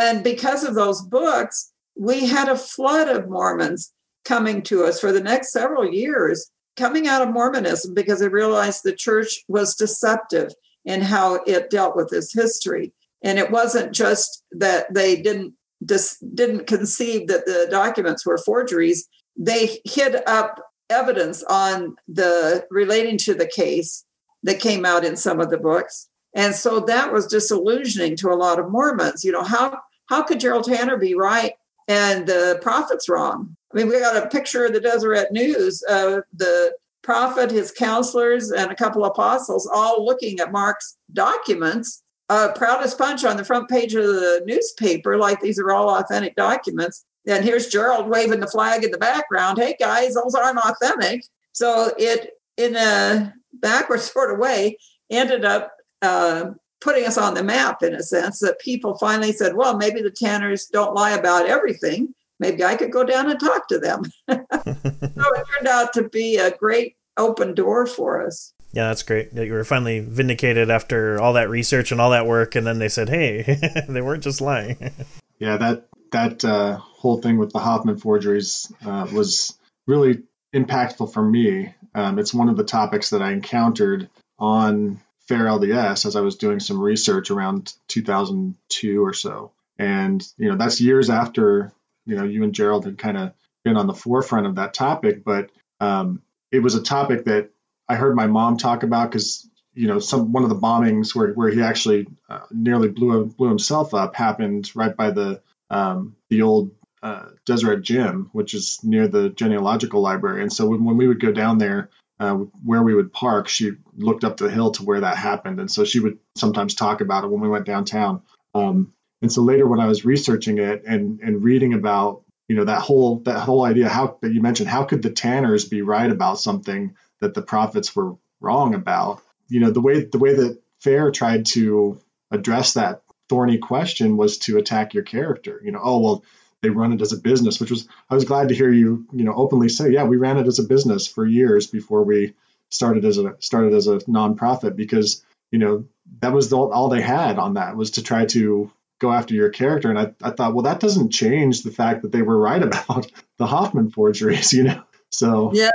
and because of those books, we had a flood of Mormons coming to us for the next several years, coming out of Mormonism because they realized the church was deceptive in how it dealt with this history. And it wasn't just that they didn't just didn't conceive that the documents were forgeries. They hid up evidence on the relating to the case that came out in some of the books. And so that was disillusioning to a lot of Mormons. You know, how how could Gerald Tanner be right and the prophet's wrong? I mean, we got a picture of the Deseret News, uh, the prophet, his counselors, and a couple apostles all looking at Mark's documents. Uh, proud as punch on the front page of the newspaper, like these are all authentic documents. And here's Gerald waving the flag in the background. Hey guys, those aren't authentic. So it, in a backwards sort of way, ended up uh, putting us on the map in a sense that people finally said, well, maybe the Tanners don't lie about everything. Maybe I could go down and talk to them. so it turned out to be a great open door for us. Yeah, that's great. You were finally vindicated after all that research and all that work, and then they said, "Hey, they weren't just lying." yeah, that that uh, whole thing with the Hofmann forgeries uh, was really impactful for me. Um, it's one of the topics that I encountered on Fair LDS as I was doing some research around 2002 or so. And, you know, that's years after, you know, you and Gerald had kind of been on the forefront of that topic. But um, it was a topic that I heard my mom talk about because, you know, some one of the bombings where, where he actually uh, nearly blew blew himself up happened right by the um, the old uh, Deseret Gym, which is near the genealogical library. And so when, when we would go down there, uh, where we would park, she looked up the hill to where that happened, and so she would sometimes talk about it when we went downtown. Um, and so later, when I was researching it and and reading about you know that whole that whole idea how that you mentioned, how could the Tanners be right about something that the prophets were wrong about? You know the way the way that Fair tried to address that thorny question was to attack your character. You know, oh well, they run it as a business, which was I was glad to hear you you know openly say, yeah, we ran it as a business for years before we started as a started as a nonprofit because you know that was the, all they had on that was to try to go after your character and I, I thought well that doesn't change the fact that they were right about the Hofmann forgeries you know so yeah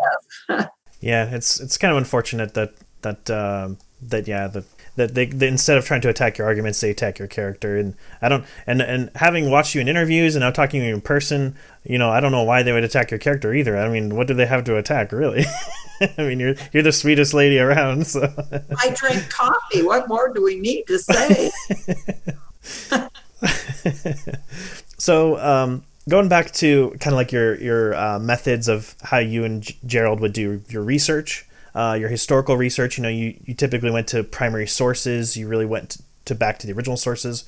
yeah it's it's kind of unfortunate that that uh, that yeah that that they, they, instead of trying to attack your arguments, they attack your character. And I don't and and having watched you in interviews and now talking to you in person, you know, I don't know why they would attack your character either. I mean, what do they have to attack, really? I mean, you're you're the sweetest lady around. So I drink coffee. What more do we need to say? so, um, going back to kind of like your your uh, methods of how you and G- Gerald would do your research uh, your historical research. You know, you, you typically went to primary sources. You really went to back to the original sources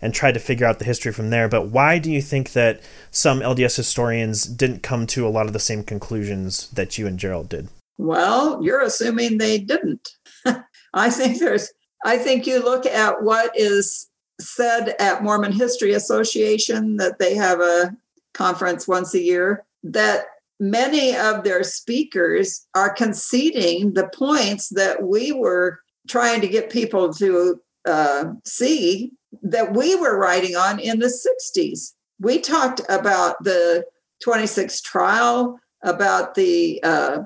and tried to figure out the history from there. But why do you think that some LDS historians didn't come to a lot of the same conclusions that you and Gerald did? Well, you're assuming they didn't. I think there's I think you look at what is said at Mormon History Association that they have a conference once a year that many of their speakers are conceding the points that we were trying to get people to uh, see that we were writing on in the 60s. We talked about the 26 trial, about the, uh,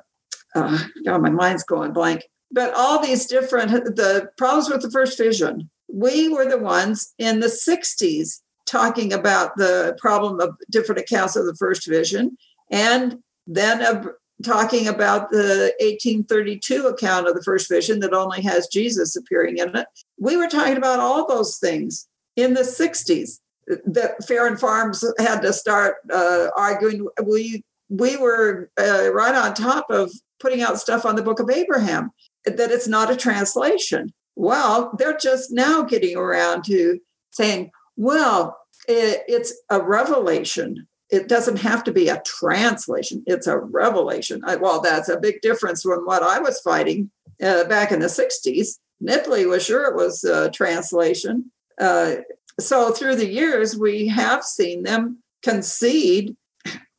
uh, God, my mind's going blank, but all these different, the problems with the first vision. We were the ones in the 60s talking about the problem of different accounts of the first vision and then of talking about the 1832 account of the first vision that only has Jesus appearing in it. We were talking about all those things in the 60s that Fair and FARMS had to start uh, arguing. We we were uh, right on top of putting out stuff on the Book of Abraham that it's not a translation. Well, they're just now getting around to saying, well, it, it's a revelation. It doesn't have to be a translation. It's a revelation. I, well that's a big difference from what i was fighting uh, back in the 60s Nibley was sure it was a translation. Uh, so through the years we have seen them concede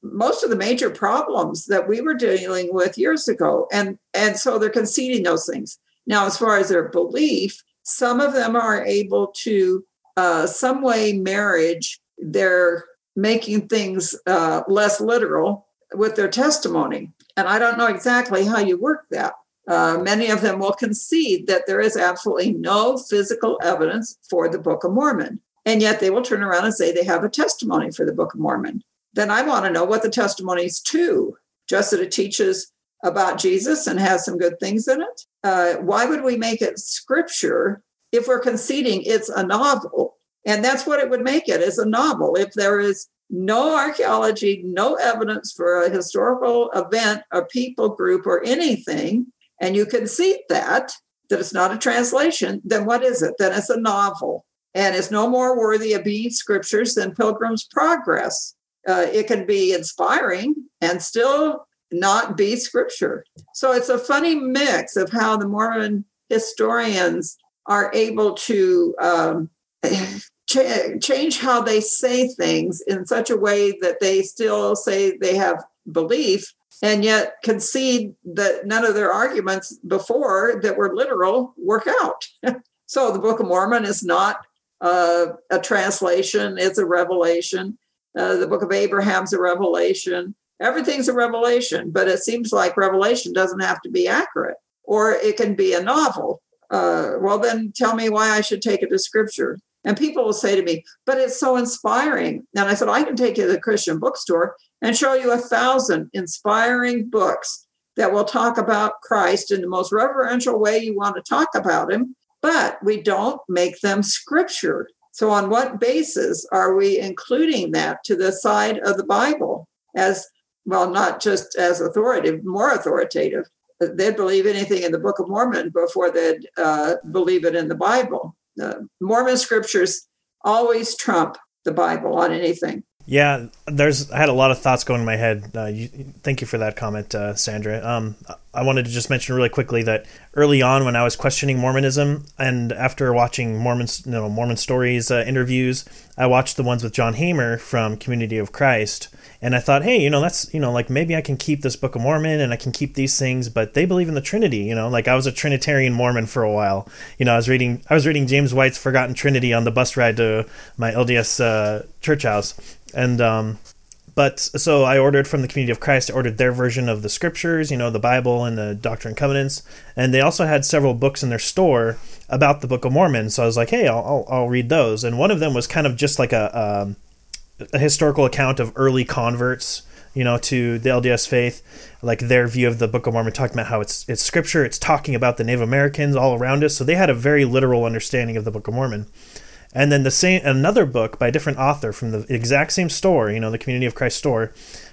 most of the major problems that we were dealing with years ago. And and so they're conceding those things now as far as their belief some of them are able to uh, some way marriage their making things uh, less literal with their testimony. And I don't know exactly how you work that. Uh, many of them will concede that there is absolutely no physical evidence for the Book of Mormon. And yet they will turn around and say they have a testimony for the Book of Mormon. Then I want to know what the testimony is to, just that it teaches about Jesus and has some good things in it. Uh, why would we make it scripture if we're conceding it's a novel? And that's what it would make it is a novel. If there is no archaeology, no evidence for a historical event, a people group, or anything, and you concede that, that it's not a translation, then what is it? Then it's a novel. And it's no more worthy of being scriptures than Pilgrim's Progress. Uh, it can be inspiring and still not be scripture. So it's a funny mix of how the Mormon historians are able to um, ch- change how they say things in such a way that they still say they have belief and yet concede that none of their arguments before that were literal work out. so the Book of Mormon is not uh, a translation, it's a revelation. Uh, the Book of Abraham's a revelation. Everything's a revelation, but it seems like revelation doesn't have to be accurate, or it can be a novel. Uh, well, then tell me why I should take it to scripture. And people will say to me, but it's so inspiring. And I said, I can take you to the Christian bookstore and show you a thousand inspiring books that will talk about Christ in the most reverential way you want to talk about him, but we don't make them scripture. So, on what basis are we including that to the side of the Bible as well, not just as authoritative, more authoritative? They'd believe anything in the Book of Mormon before they'd uh, believe it in the Bible. The Mormon scriptures always trump the Bible on anything. Yeah, there's. I had a lot of thoughts going in my head. Uh, you, thank you for that comment, uh, Sandra. Um, I wanted to just mention really quickly that early on, when I was questioning Mormonism, and after watching Mormon, you know, Mormon stories uh, interviews, I watched the ones with John Hamer from Community of Christ, and I thought, hey, you know, that's you know, like maybe I can keep this Book of Mormon and I can keep these things, but they believe in the Trinity. You know, like I was a Trinitarian Mormon for a while. You know, I was reading I was reading James White's Forgotten Trinity on the bus ride to my LDS uh, church house and um, but so I ordered from the Community of Christ. I ordered their version of the scriptures, you know, the Bible and the Doctrine and Covenants, and they also had several books in their store about the Book of Mormon. So I was like, hey, I'll I'll, I'll read those. And one of them was kind of just like a um, a historical account of early converts, you know, to the LDS faith, like their view of the Book of Mormon, talking about how it's it's scripture, it's talking about the Native Americans all around us. So they had a very literal understanding of the Book of Mormon and then the same another book by a different author from the exact same store, you know, the Community of Christ store.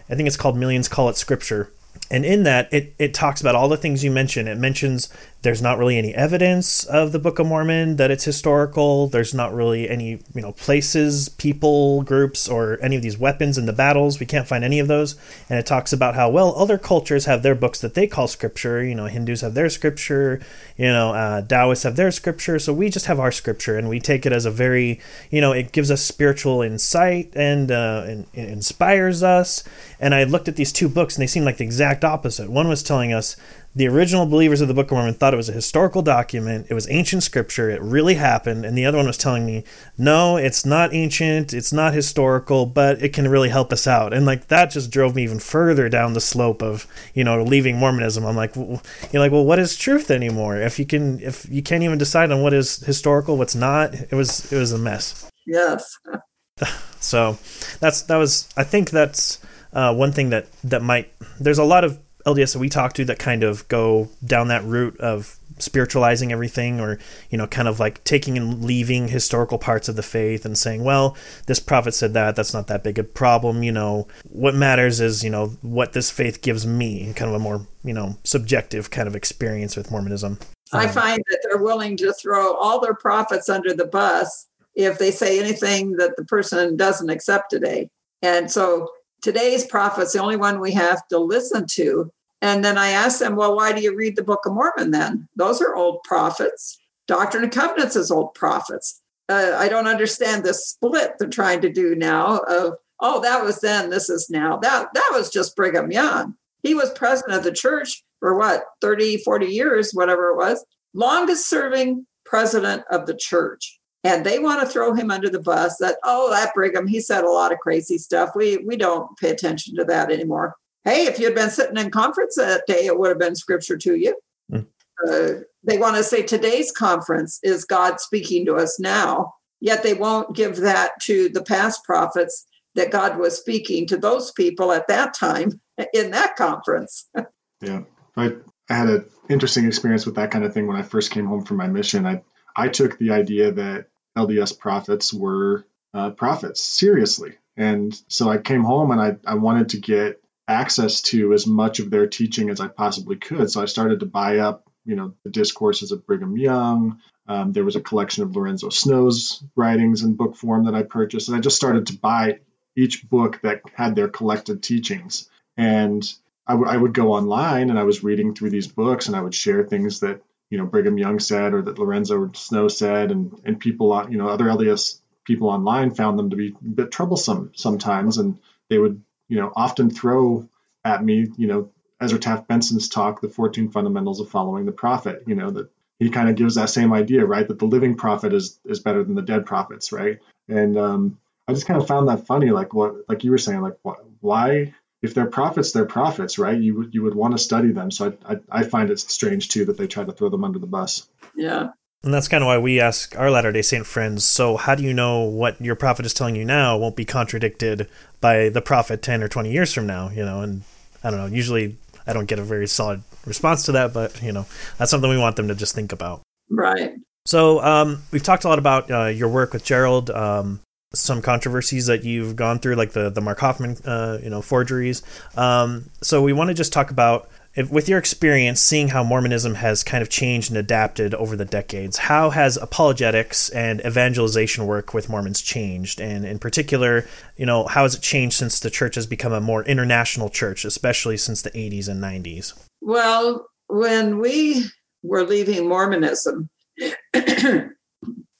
I think it's called Millions Call It Scripture. And in that, it, it talks about all the things you mentioned. It mentions there's not really any evidence of the Book of Mormon that it's historical. There's not really any, you know, places, people, groups, or any of these weapons in the battles. We can't find any of those. And it talks about how, well, other cultures have their books that they call scripture. You know, Hindus have their scripture, you know, uh, Taoists have their scripture. So we just have our scripture and we take it as a very, you know, it gives us spiritual insight and, uh, and it inspires us. And I looked at these two books and they seemed like the exact opposite. One was telling us the original believers of the Book of Mormon thought it was a historical document. It was ancient scripture. It really happened. And the other one was telling me, no, it's not ancient. It's not historical, but it can really help us out. And like that just drove me even further down the slope of, you know, leaving Mormonism. I'm like, you're like, well, what is truth anymore? If you can, if you can't even decide on what is historical, what's not, it was, it was a mess. Yes. so that's, that was, I think that's, uh, one thing that that might there's a lot of LDS that we talk to that kind of go down that route of spiritualizing everything or you know kind of like taking and leaving historical parts of the faith and saying well this prophet said that that's not that big a problem you know. What matters is you know what this faith gives me kind of a more you know subjective kind of experience with mormonism. I um, find that they're willing to throw all their prophets under the bus if they say anything that the person doesn't accept today. And so today's prophet's the only one we have to listen to and then I asked them, well, why do you read the Book of Mormon then? Those are old prophets. Doctrine and Covenants is old prophets. Uh, I don't understand this split they're trying to do now of, oh, that was then, this is now. That, that was just Brigham Young. He was president of the church for what, 30, 40 years, whatever it was, longest serving president of the church. And they want to throw him under the bus that, oh, that Brigham, he said a lot of crazy stuff. We, we don't pay attention to that anymore. Hey, if you'd been sitting in conference that day, it would have been scripture to you. Mm. Uh, they want to say today's conference is God speaking to us now, yet they won't give that to the past prophets that God was speaking to those people at that time in that conference. yeah. I, I had an interesting experience with that kind of thing when I first came home from my mission. I, I took the idea that LDS prophets were uh, prophets seriously. And so I came home and I, I wanted to get access to as much of their teaching as I possibly could. So I started to buy up, you know, the discourses of Brigham Young. Um, there was a collection of Lorenzo Snow's writings in book form that I purchased. And I just started to buy each book that had their collected teachings. And I, w- I would go online and I was reading through these books and I would share things that, you know, Brigham Young said or that Lorenzo Snow said. And, and people, you know, other LDS people online found them to be a bit troublesome sometimes. And they would, you know, often throw at me, you know, Ezra Taft Benson's talk, The 14 Fundamentals of Following the Prophet, you know, that he kind of gives that same idea, right? That the living prophet is, is better than the dead prophets, right? And, um, I just kind of found that funny, like what, like you were saying, like what, why, if they're prophets, they're prophets, right? You would you would want to study them. So I, I, I find it strange too that they try to throw them under the bus. Yeah. And that's kind of why we ask our Latter day Saint friends so, how do you know what your prophet is telling you now won't be contradicted by the prophet 10 or 20 years from now? You know, and I don't know, usually I don't get a very solid response to that, but, you know, that's something we want them to just think about. Right. So, um, we've talked a lot about uh, your work with Gerald. Um, some controversies that you've gone through, like the the Mark Hofmann, uh, you know, forgeries. Um, so we want to just talk about, if, with your experience, seeing how Mormonism has kind of changed and adapted over the decades. How has apologetics and evangelization work with Mormons changed, and in particular, you know, how has it changed since the church has become a more international church, especially since the 80s and 90s? Well, when we were leaving Mormonism,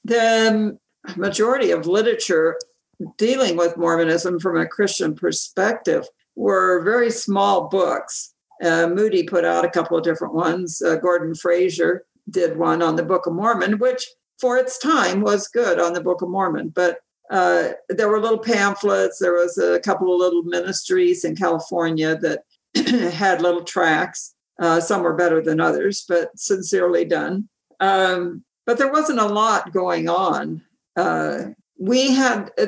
the majority of literature dealing with Mormonism from a Christian perspective were very small books. Uh, Moody put out a couple of different ones. Uh, Gordon Fraser did one on the Book of Mormon, which for its time was good on the Book of Mormon. But uh, there were little pamphlets. There was a couple of little ministries in California that had little tracts. Uh, some were better than others, but sincerely done. Um, but there wasn't a lot going on uh, we had uh,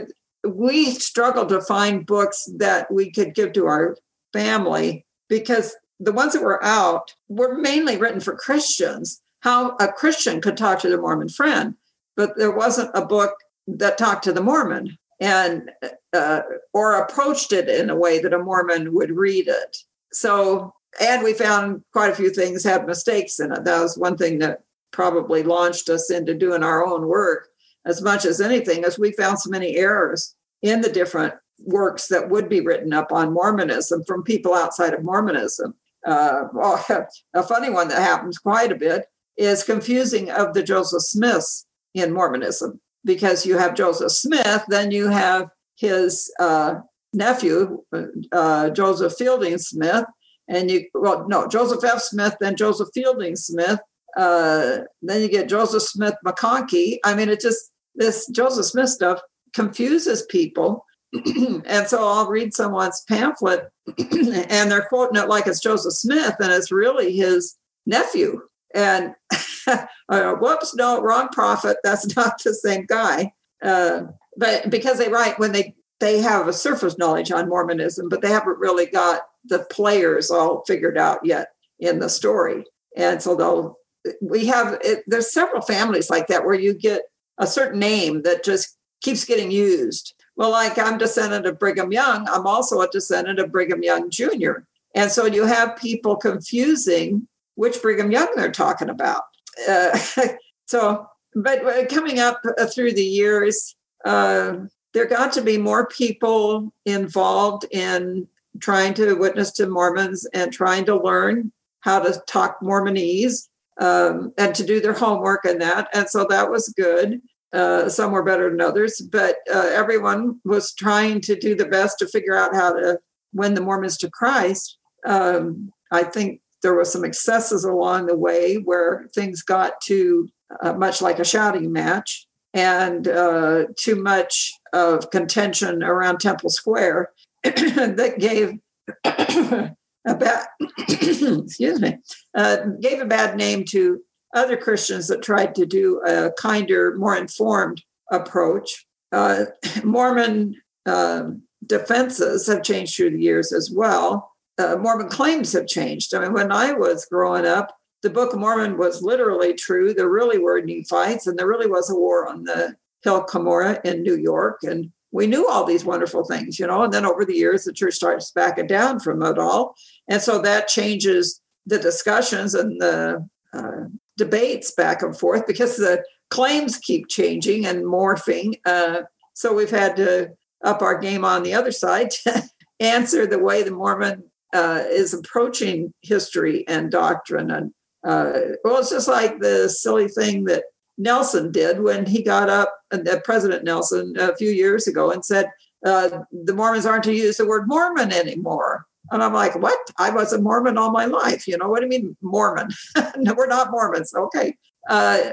we struggled to find books that we could give to our family because the ones that were out were mainly written for Christians. How a Christian could talk to their Mormon friend, but there wasn't a book that talked to the Mormon and uh, or approached it in a way that a Mormon would read it. So, and we found quite a few things had mistakes in it. That was one thing that probably launched us into doing our own work as much as anything, as we found so many errors in the different works that would be written up on Mormonism from people outside of Mormonism. Uh, a funny one that happens quite a bit is confusing of the Joseph Smiths in Mormonism because you have Joseph Smith, then you have his uh, nephew, uh, Joseph Fielding Smith, and you, well, no, Joseph F. Smith, then Joseph Fielding Smith, uh, then you get Joseph Smith McConkie. I mean, it just, this Joseph Smith stuff confuses people. and so I'll read someone's pamphlet and they're quoting it like it's Joseph Smith and it's really his nephew. And uh, whoops, no, wrong prophet. That's not the same guy. Uh, but because they write when they they have a surface knowledge on Mormonism, but they haven't really got the players all figured out yet in the story. And so they'll we have it, there's several families like that where you get a certain name that just keeps getting used. Well, like I'm descendant of Brigham Young, I'm also a descendant of Brigham Young Jr. And so you have people confusing which Brigham Young they're talking about. Uh, so, but coming up uh, through the years, uh, there got to be more people involved in trying to witness to Mormons and trying to learn how to talk Mormonese um, and to do their homework and that. And so that was good. Uh, some were better than others, but uh, everyone was trying to do the best to figure out how to win the Mormons to Christ. Um, I think there were some excesses along the way where things got too uh, much like a shouting match and uh, too much of contention around Temple Square that gave a bad, excuse me, uh, gave a bad name to other Christians that tried to do a kinder, more informed approach. Uh, Mormon um, defenses have changed through the years as well. Uh, Mormon claims have changed. I mean, when I was growing up, the Book of Mormon was literally true. There really were Nephites, and there really was a war on the Hill Cumorah in New York. And we knew all these wonderful things, you know. And then over the years, the church starts backing down from it all. And so that changes the discussions and the uh, debates back and forth because the claims keep changing and morphing. Uh, so we've had to up our game on the other side to answer the way the Mormon uh, is approaching history and doctrine. And uh, well, it's just like the silly thing that Nelson did when he got up, uh, President Nelson, a few years ago, and said uh, the Mormons aren't to use the word Mormon anymore. And I'm like, what? I was a Mormon all my life. You know, what you mean Mormon? no, we're not Mormons. Okay. Uh,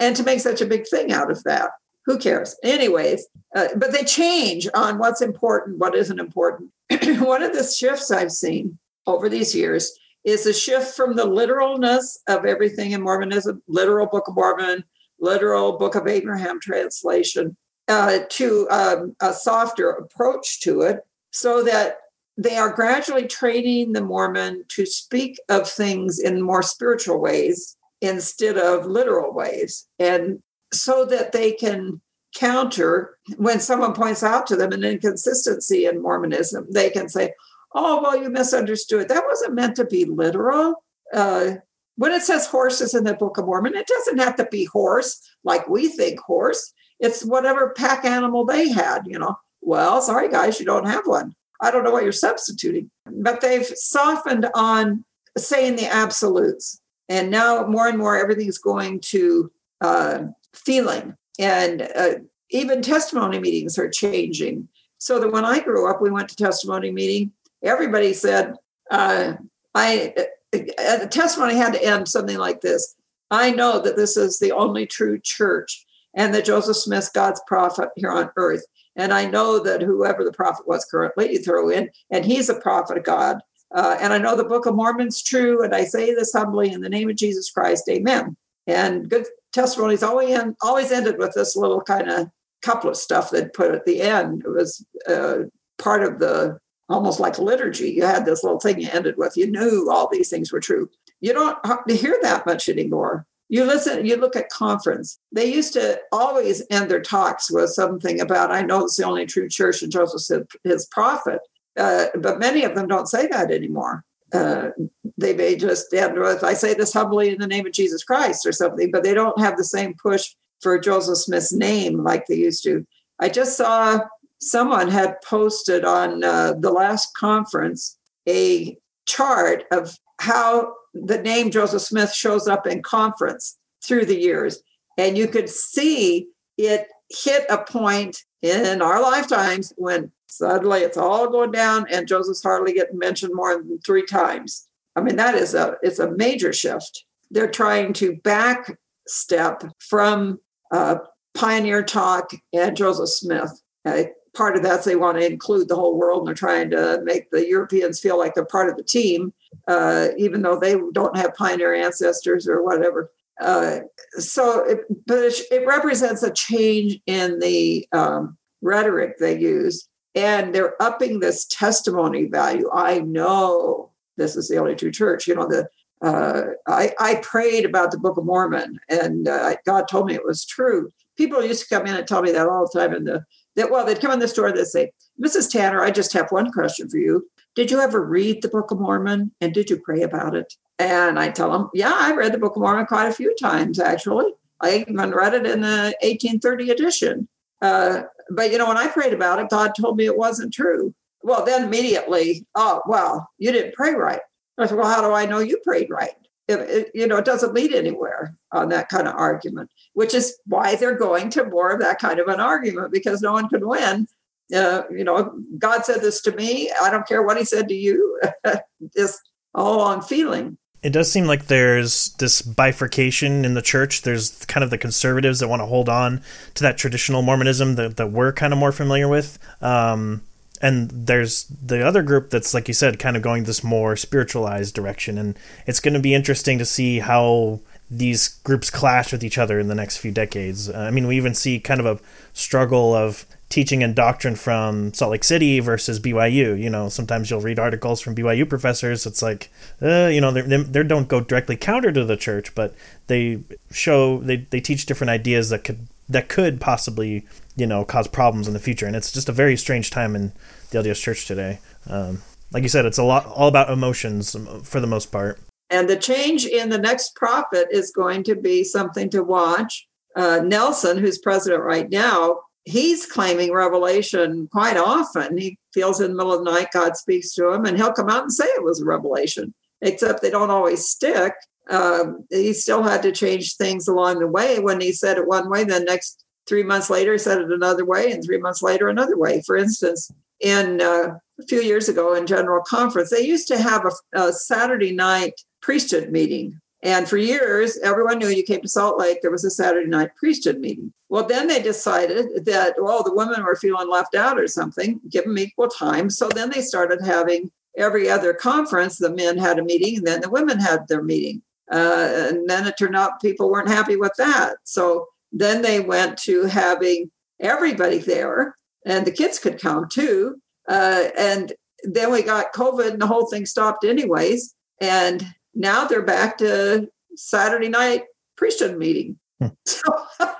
and to make such a big thing out of that who cares? Anyways, uh, but they change on what's important, what isn't important. One of the shifts I've seen over these years is a shift from the literalness of everything in Mormonism, literal Book of Mormon, literal Book of Abraham translation, uh, to um, a softer approach to it, so that they are gradually training the Mormon to speak of things in more spiritual ways instead of literal ways. And so that they can counter when someone points out to them an inconsistency in Mormonism, they can say, Oh, well, you misunderstood. That wasn't meant to be literal. Uh, when it says horses in the Book of Mormon, it doesn't have to be horse like we think horse. It's whatever pack animal they had, you know. Well, sorry, guys, you don't have one. I don't know what you're substituting. But they've softened on saying the absolutes. And now more and more everything's going to uh, feeling. And uh, even testimony meetings are changing. So that when I grew up, we went to testimony meeting. Everybody said, uh, "I." Uh, the testimony had to end something like this: "I know that this is the only true church, and that Joseph Smith's God's prophet here on earth, and I know that whoever the prophet was currently, you throw in, and he's a prophet of God, uh, and I know the Book of Mormon's true, and I say this humbly in the name of Jesus Christ, Amen." And good testimonies always end, always ended with this little kind of couple of stuff they'd put at the end. It was uh, part of the almost like liturgy. You had this little thing you ended with. You knew all these things were true. You don't hear that much anymore. You listen, you look at conference. They used to always end their talks with something about, I know it's the only true church, and Joseph his prophet. Uh, but many of them don't say that anymore uh, they may just end with, I say this humbly in the name of Jesus Christ or something, but they don't have the same push for Joseph Smith's name like they used to. I just saw someone had posted on uh, the last conference a chart of how the name Joseph Smith shows up in conference through the years. And you could see it hit a point in our lifetimes when Suddenly it's all going down, and Joseph's hardly getting mentioned more than three times. I mean, that is a it's a major shift. They're trying to back step from uh, pioneer talk and Joseph Smith. Uh, part of that's they want to include the whole world, and they're trying to make the Europeans feel like they're part of the team, uh, even though they don't have pioneer ancestors or whatever. Uh, so, it, but it, it, represents a change in the um, rhetoric they use and they're upping this testimony value. I know this is the only true church. You know, the uh, I, I prayed about the Book of Mormon, and uh, God told me it was true. People used to come in and tell me that all the time. And the that well, they'd come in the store and they'd say, "Mrs. Tanner, I just have one question for you. Did you ever read the Book of Mormon, and did you pray about it?" And I tell them, "Yeah, I read the Book of Mormon quite a few times, actually. I even read it in the 1830 edition." Uh, but you know, when I prayed about it, God told me it wasn't true. Well, then immediately, oh, well, you didn't pray right. I said, well, how do I know you prayed right? It, it, you know, it doesn't lead anywhere on that kind of argument, which is why they're going to more of that kind of an argument because no one can win. Uh, you know, God said this to me. I don't care what He said to you. just all on feeling it does seem like there's this bifurcation in the church. There's kind of the conservatives that want to hold on to that traditional Mormonism that, that we're kind of more familiar with. Um, and there's the other group that's like you said kind of going this more spiritualized direction and it's going to be interesting to see how these groups clash with each other in the next few decades. Uh, I mean, we even see kind of a struggle of teaching and doctrine from Salt Lake City versus BYU. You know, sometimes you'll read articles from BYU professors. It's like, uh, you know, they they don't go directly counter to the church, but they show they they teach different ideas that could that could possibly you know cause problems in the future. And it's just a very strange time in the LDS Church today. Um, like you said, it's a lot all about emotions for the most part. And the change in the next prophet is going to be something to watch. Uh, Nelson, who's president right now, he's claiming revelation quite often. He feels in the middle of the night God speaks to him, and he'll come out and say it was a revelation, except they don't always stick. Um, he still had to change things along the way. When he said it one way, then next three months later, he said it another way, and three months later, another way. For instance, in uh, a few years ago in General Conference, they used to have a, a Saturday night priesthood meeting. And for years, everyone knew you came to Salt Lake, there was a Saturday night priesthood meeting. Well, then they decided that, well, the women were feeling left out or something, give them equal time. So then they started having every other conference, the men had a meeting, and then the women had their meeting. Uh, and then it turned out people weren't happy with that. So then they went to having everybody there, and the kids could come too. Uh, and then we got COVID, and the whole thing stopped, anyways. And now they're back to Saturday night priesthood meeting. Hmm. So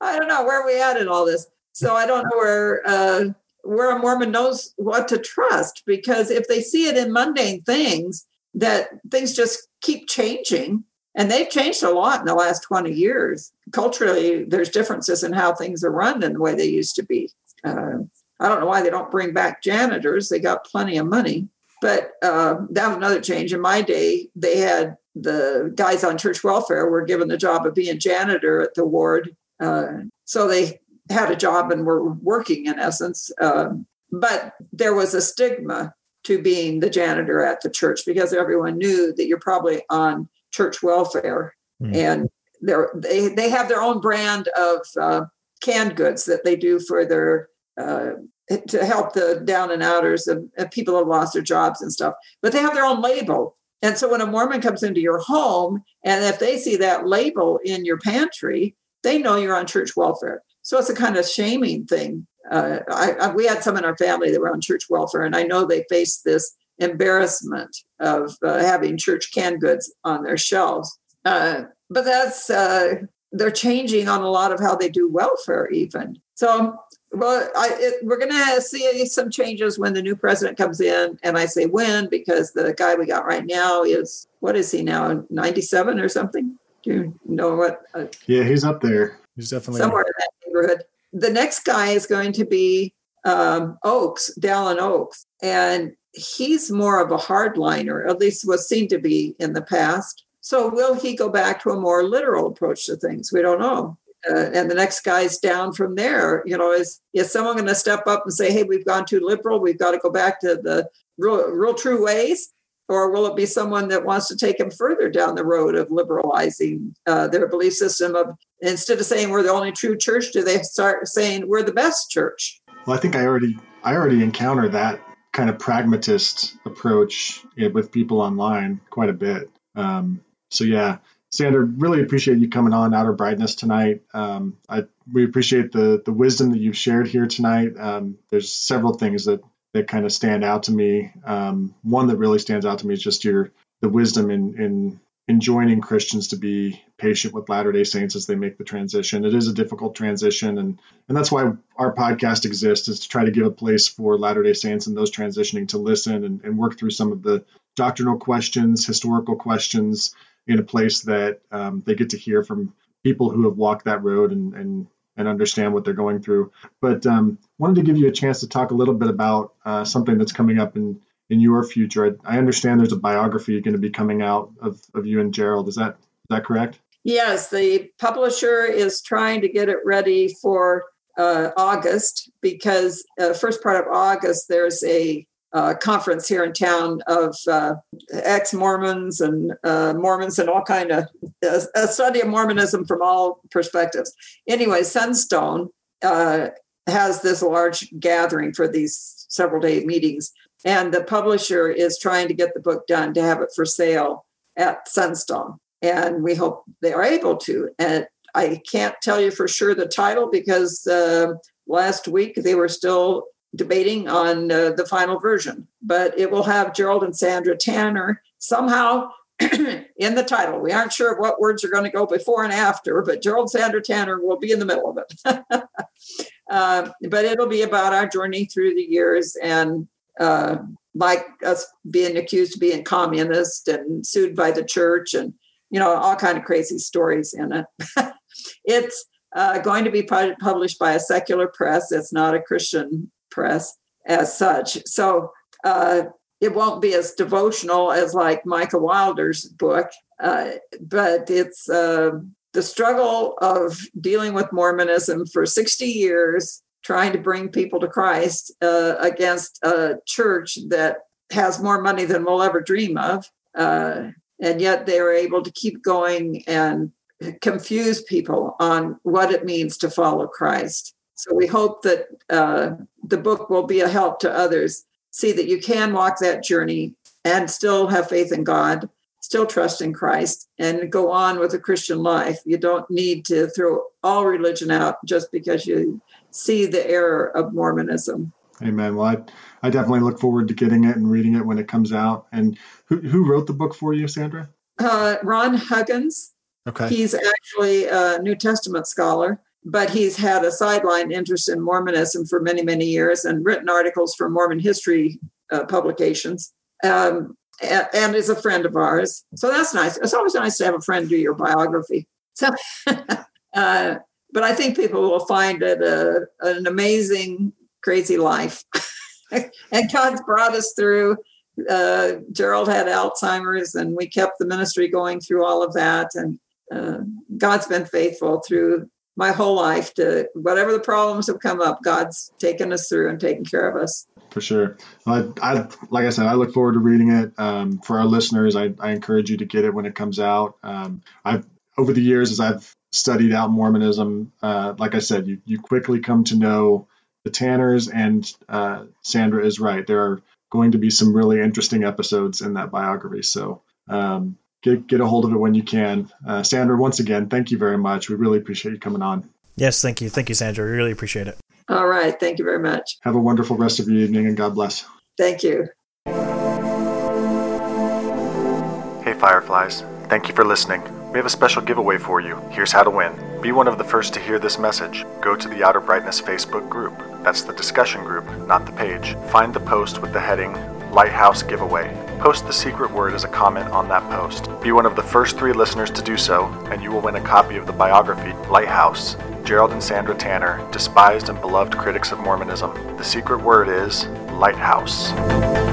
I don't know where we at in all this. So I don't know where uh, where a Mormon knows what to trust because if they see it in mundane things, that things just keep changing, and they've changed a lot in the last twenty years. Culturally, there's differences in how things are run than the way they used to be. Uh, I don't know why they don't bring back janitors. They got plenty of money. But uh, that was another change. In my day, they had the guys on church welfare were given the job of being janitor at the ward. Uh, so they had a job and were working in essence. Uh, but there was a stigma to being the janitor at the church because everyone knew that you're probably on church welfare. Mm. And they they have their own brand of uh, canned goods that they do for their uh, to help the down and outers and people have lost their jobs and stuff. But they have their own label. And so when a Mormon comes into your home, and if they see that label in your pantry, they know you're on church welfare. So it's a kind of shaming thing. Uh, I, I, we had some in our family that were on church welfare, and I know they faced this embarrassment of uh, having church canned goods on their shelves. Uh, but that's uh, they're changing on a lot of how they do welfare, even. So well, I, it, we're going to see some changes when the new president comes in. And I say when because the guy we got right now is, what is he now, 97 or something? Do you know what? Uh, yeah, he's up there. He's definitely somewhere in that neighborhood. The next guy is going to be um, Oaks, Dallin Oaks. And he's more of a hardliner, at least was seen to be in the past. So will he go back to a more literal approach to things? We don't know uh, and the next guy's down from there. You know, is is someone going to step up and say, "Hey, we've gone too liberal. We've got to go back to the real, real true ways," or will it be someone that wants to take them further down the road of liberalizing uh, their belief system? Of instead of saying we're the only true church, do they start saying we're the best church? Well, I think I already I already encounter that kind of pragmatist approach with people online quite a bit. Um, so yeah, Sandra, really appreciate you coming on Outer Brightness tonight. Um, I, we appreciate the the wisdom that you've shared here tonight. Um, there's several things that that kind of stand out to me. Um, one that really stands out to me is just your the wisdom in in in joining Christians to be patient with Latter Day Saints as they make the transition. It is a difficult transition, and and that's why our podcast exists is to try to give a place for Latter Day Saints and those transitioning to listen and, and work through some of the doctrinal questions, historical questions in a place that um, they get to hear from people who have walked that road and and, and understand what they're going through. But um, wanted to give you a chance to talk a little bit about uh, something that's coming up in in your future. I, I understand there's a biography going to be coming out of, of you and Gerald. Is that is that correct? Yes, the publisher is trying to get it ready for uh, August because uh, first part of August there's a uh, conference here in town of uh, ex-Mormons and uh, Mormons and all kind of a study of Mormonism from all perspectives. Anyway, Sunstone uh, has this large gathering for these several day meetings. And the publisher is trying to get the book done to have it for sale at Sunstone. And we hope they are able to. And I can't tell you for sure the title because uh, last week they were still debating on uh, the final version. But it will have Gerald and Sandra Tanner somehow in the title. We aren't sure what words are going to go before and after, but Gerald Sandra Tanner will be in the middle of it. uh, but it'll be about our journey through the years and uh, like us being accused of being communist and sued by the church and you know all kind of crazy stories in it. it's uh, going to be published by a secular press. It's not a Christian press as such. So uh, it won't be as devotional as like Micah Wilder's book, uh, but it's uh, the struggle of dealing with Mormonism for 60 years, trying to bring people to Christ uh, against a church that has more money than we'll ever dream of. Uh, and yet they are able to keep going and confuse people on what it means to follow Christ. So we hope that uh, the book will be a help to others see that you can walk that journey and still have faith in God, still trust in Christ, and go on with a Christian life. You don't need to throw all religion out just because you see the error of Mormonism. Amen. Well, I, I definitely look forward to getting it and reading it when it comes out. And who, who wrote the book for you, Sandra? Uh, Ron Huggins. Okay. He's actually a New Testament scholar but he's had a sideline interest in Mormonism for many, many years and written articles for Mormon history uh, publications. Um, and, and, is a friend of ours. So that's nice. It's always nice to have a friend do your biography. So, uh, but I think people will find it a, an amazing, crazy life. and God's brought us through. Uh, Gerald had Alzheimer's, and we kept the ministry going through all of that. And uh, God's been faithful through my whole life to whatever the problems have come up, God's taken us through and taken care of us. For sure. I, I like I said, I look forward to reading it. Um, for our listeners, I, I, encourage you to get it when it comes out. Um, I've over the years as I've studied out Mormonism, uh, like I said, you you quickly come to know the Tanners, and uh, Sandra is right. There are going to be some really interesting episodes in that biography. So um, get get a hold of it when you can. Uh, Sandra, once again, thank you very much. We really appreciate you coming on. Yes, thank you, thank you, Sandra. We really appreciate it. All right, thank you very much. Have a wonderful rest of your evening, and God bless. Thank you. Hey, Fireflies. Thank you for listening. We have a special giveaway for you. Here's how to win. Be one of the first to hear this message. Go to the Outer Brightness Facebook group. That's the discussion group, not the page. Find the post with the heading Lighthouse Giveaway. Post the secret word as a comment on that post. Be one of the first three listeners to do so, and you will win a copy of the biography Lighthouse Gerald and Sandra Tanner, despised and beloved critics of Mormonism. The secret word is Lighthouse.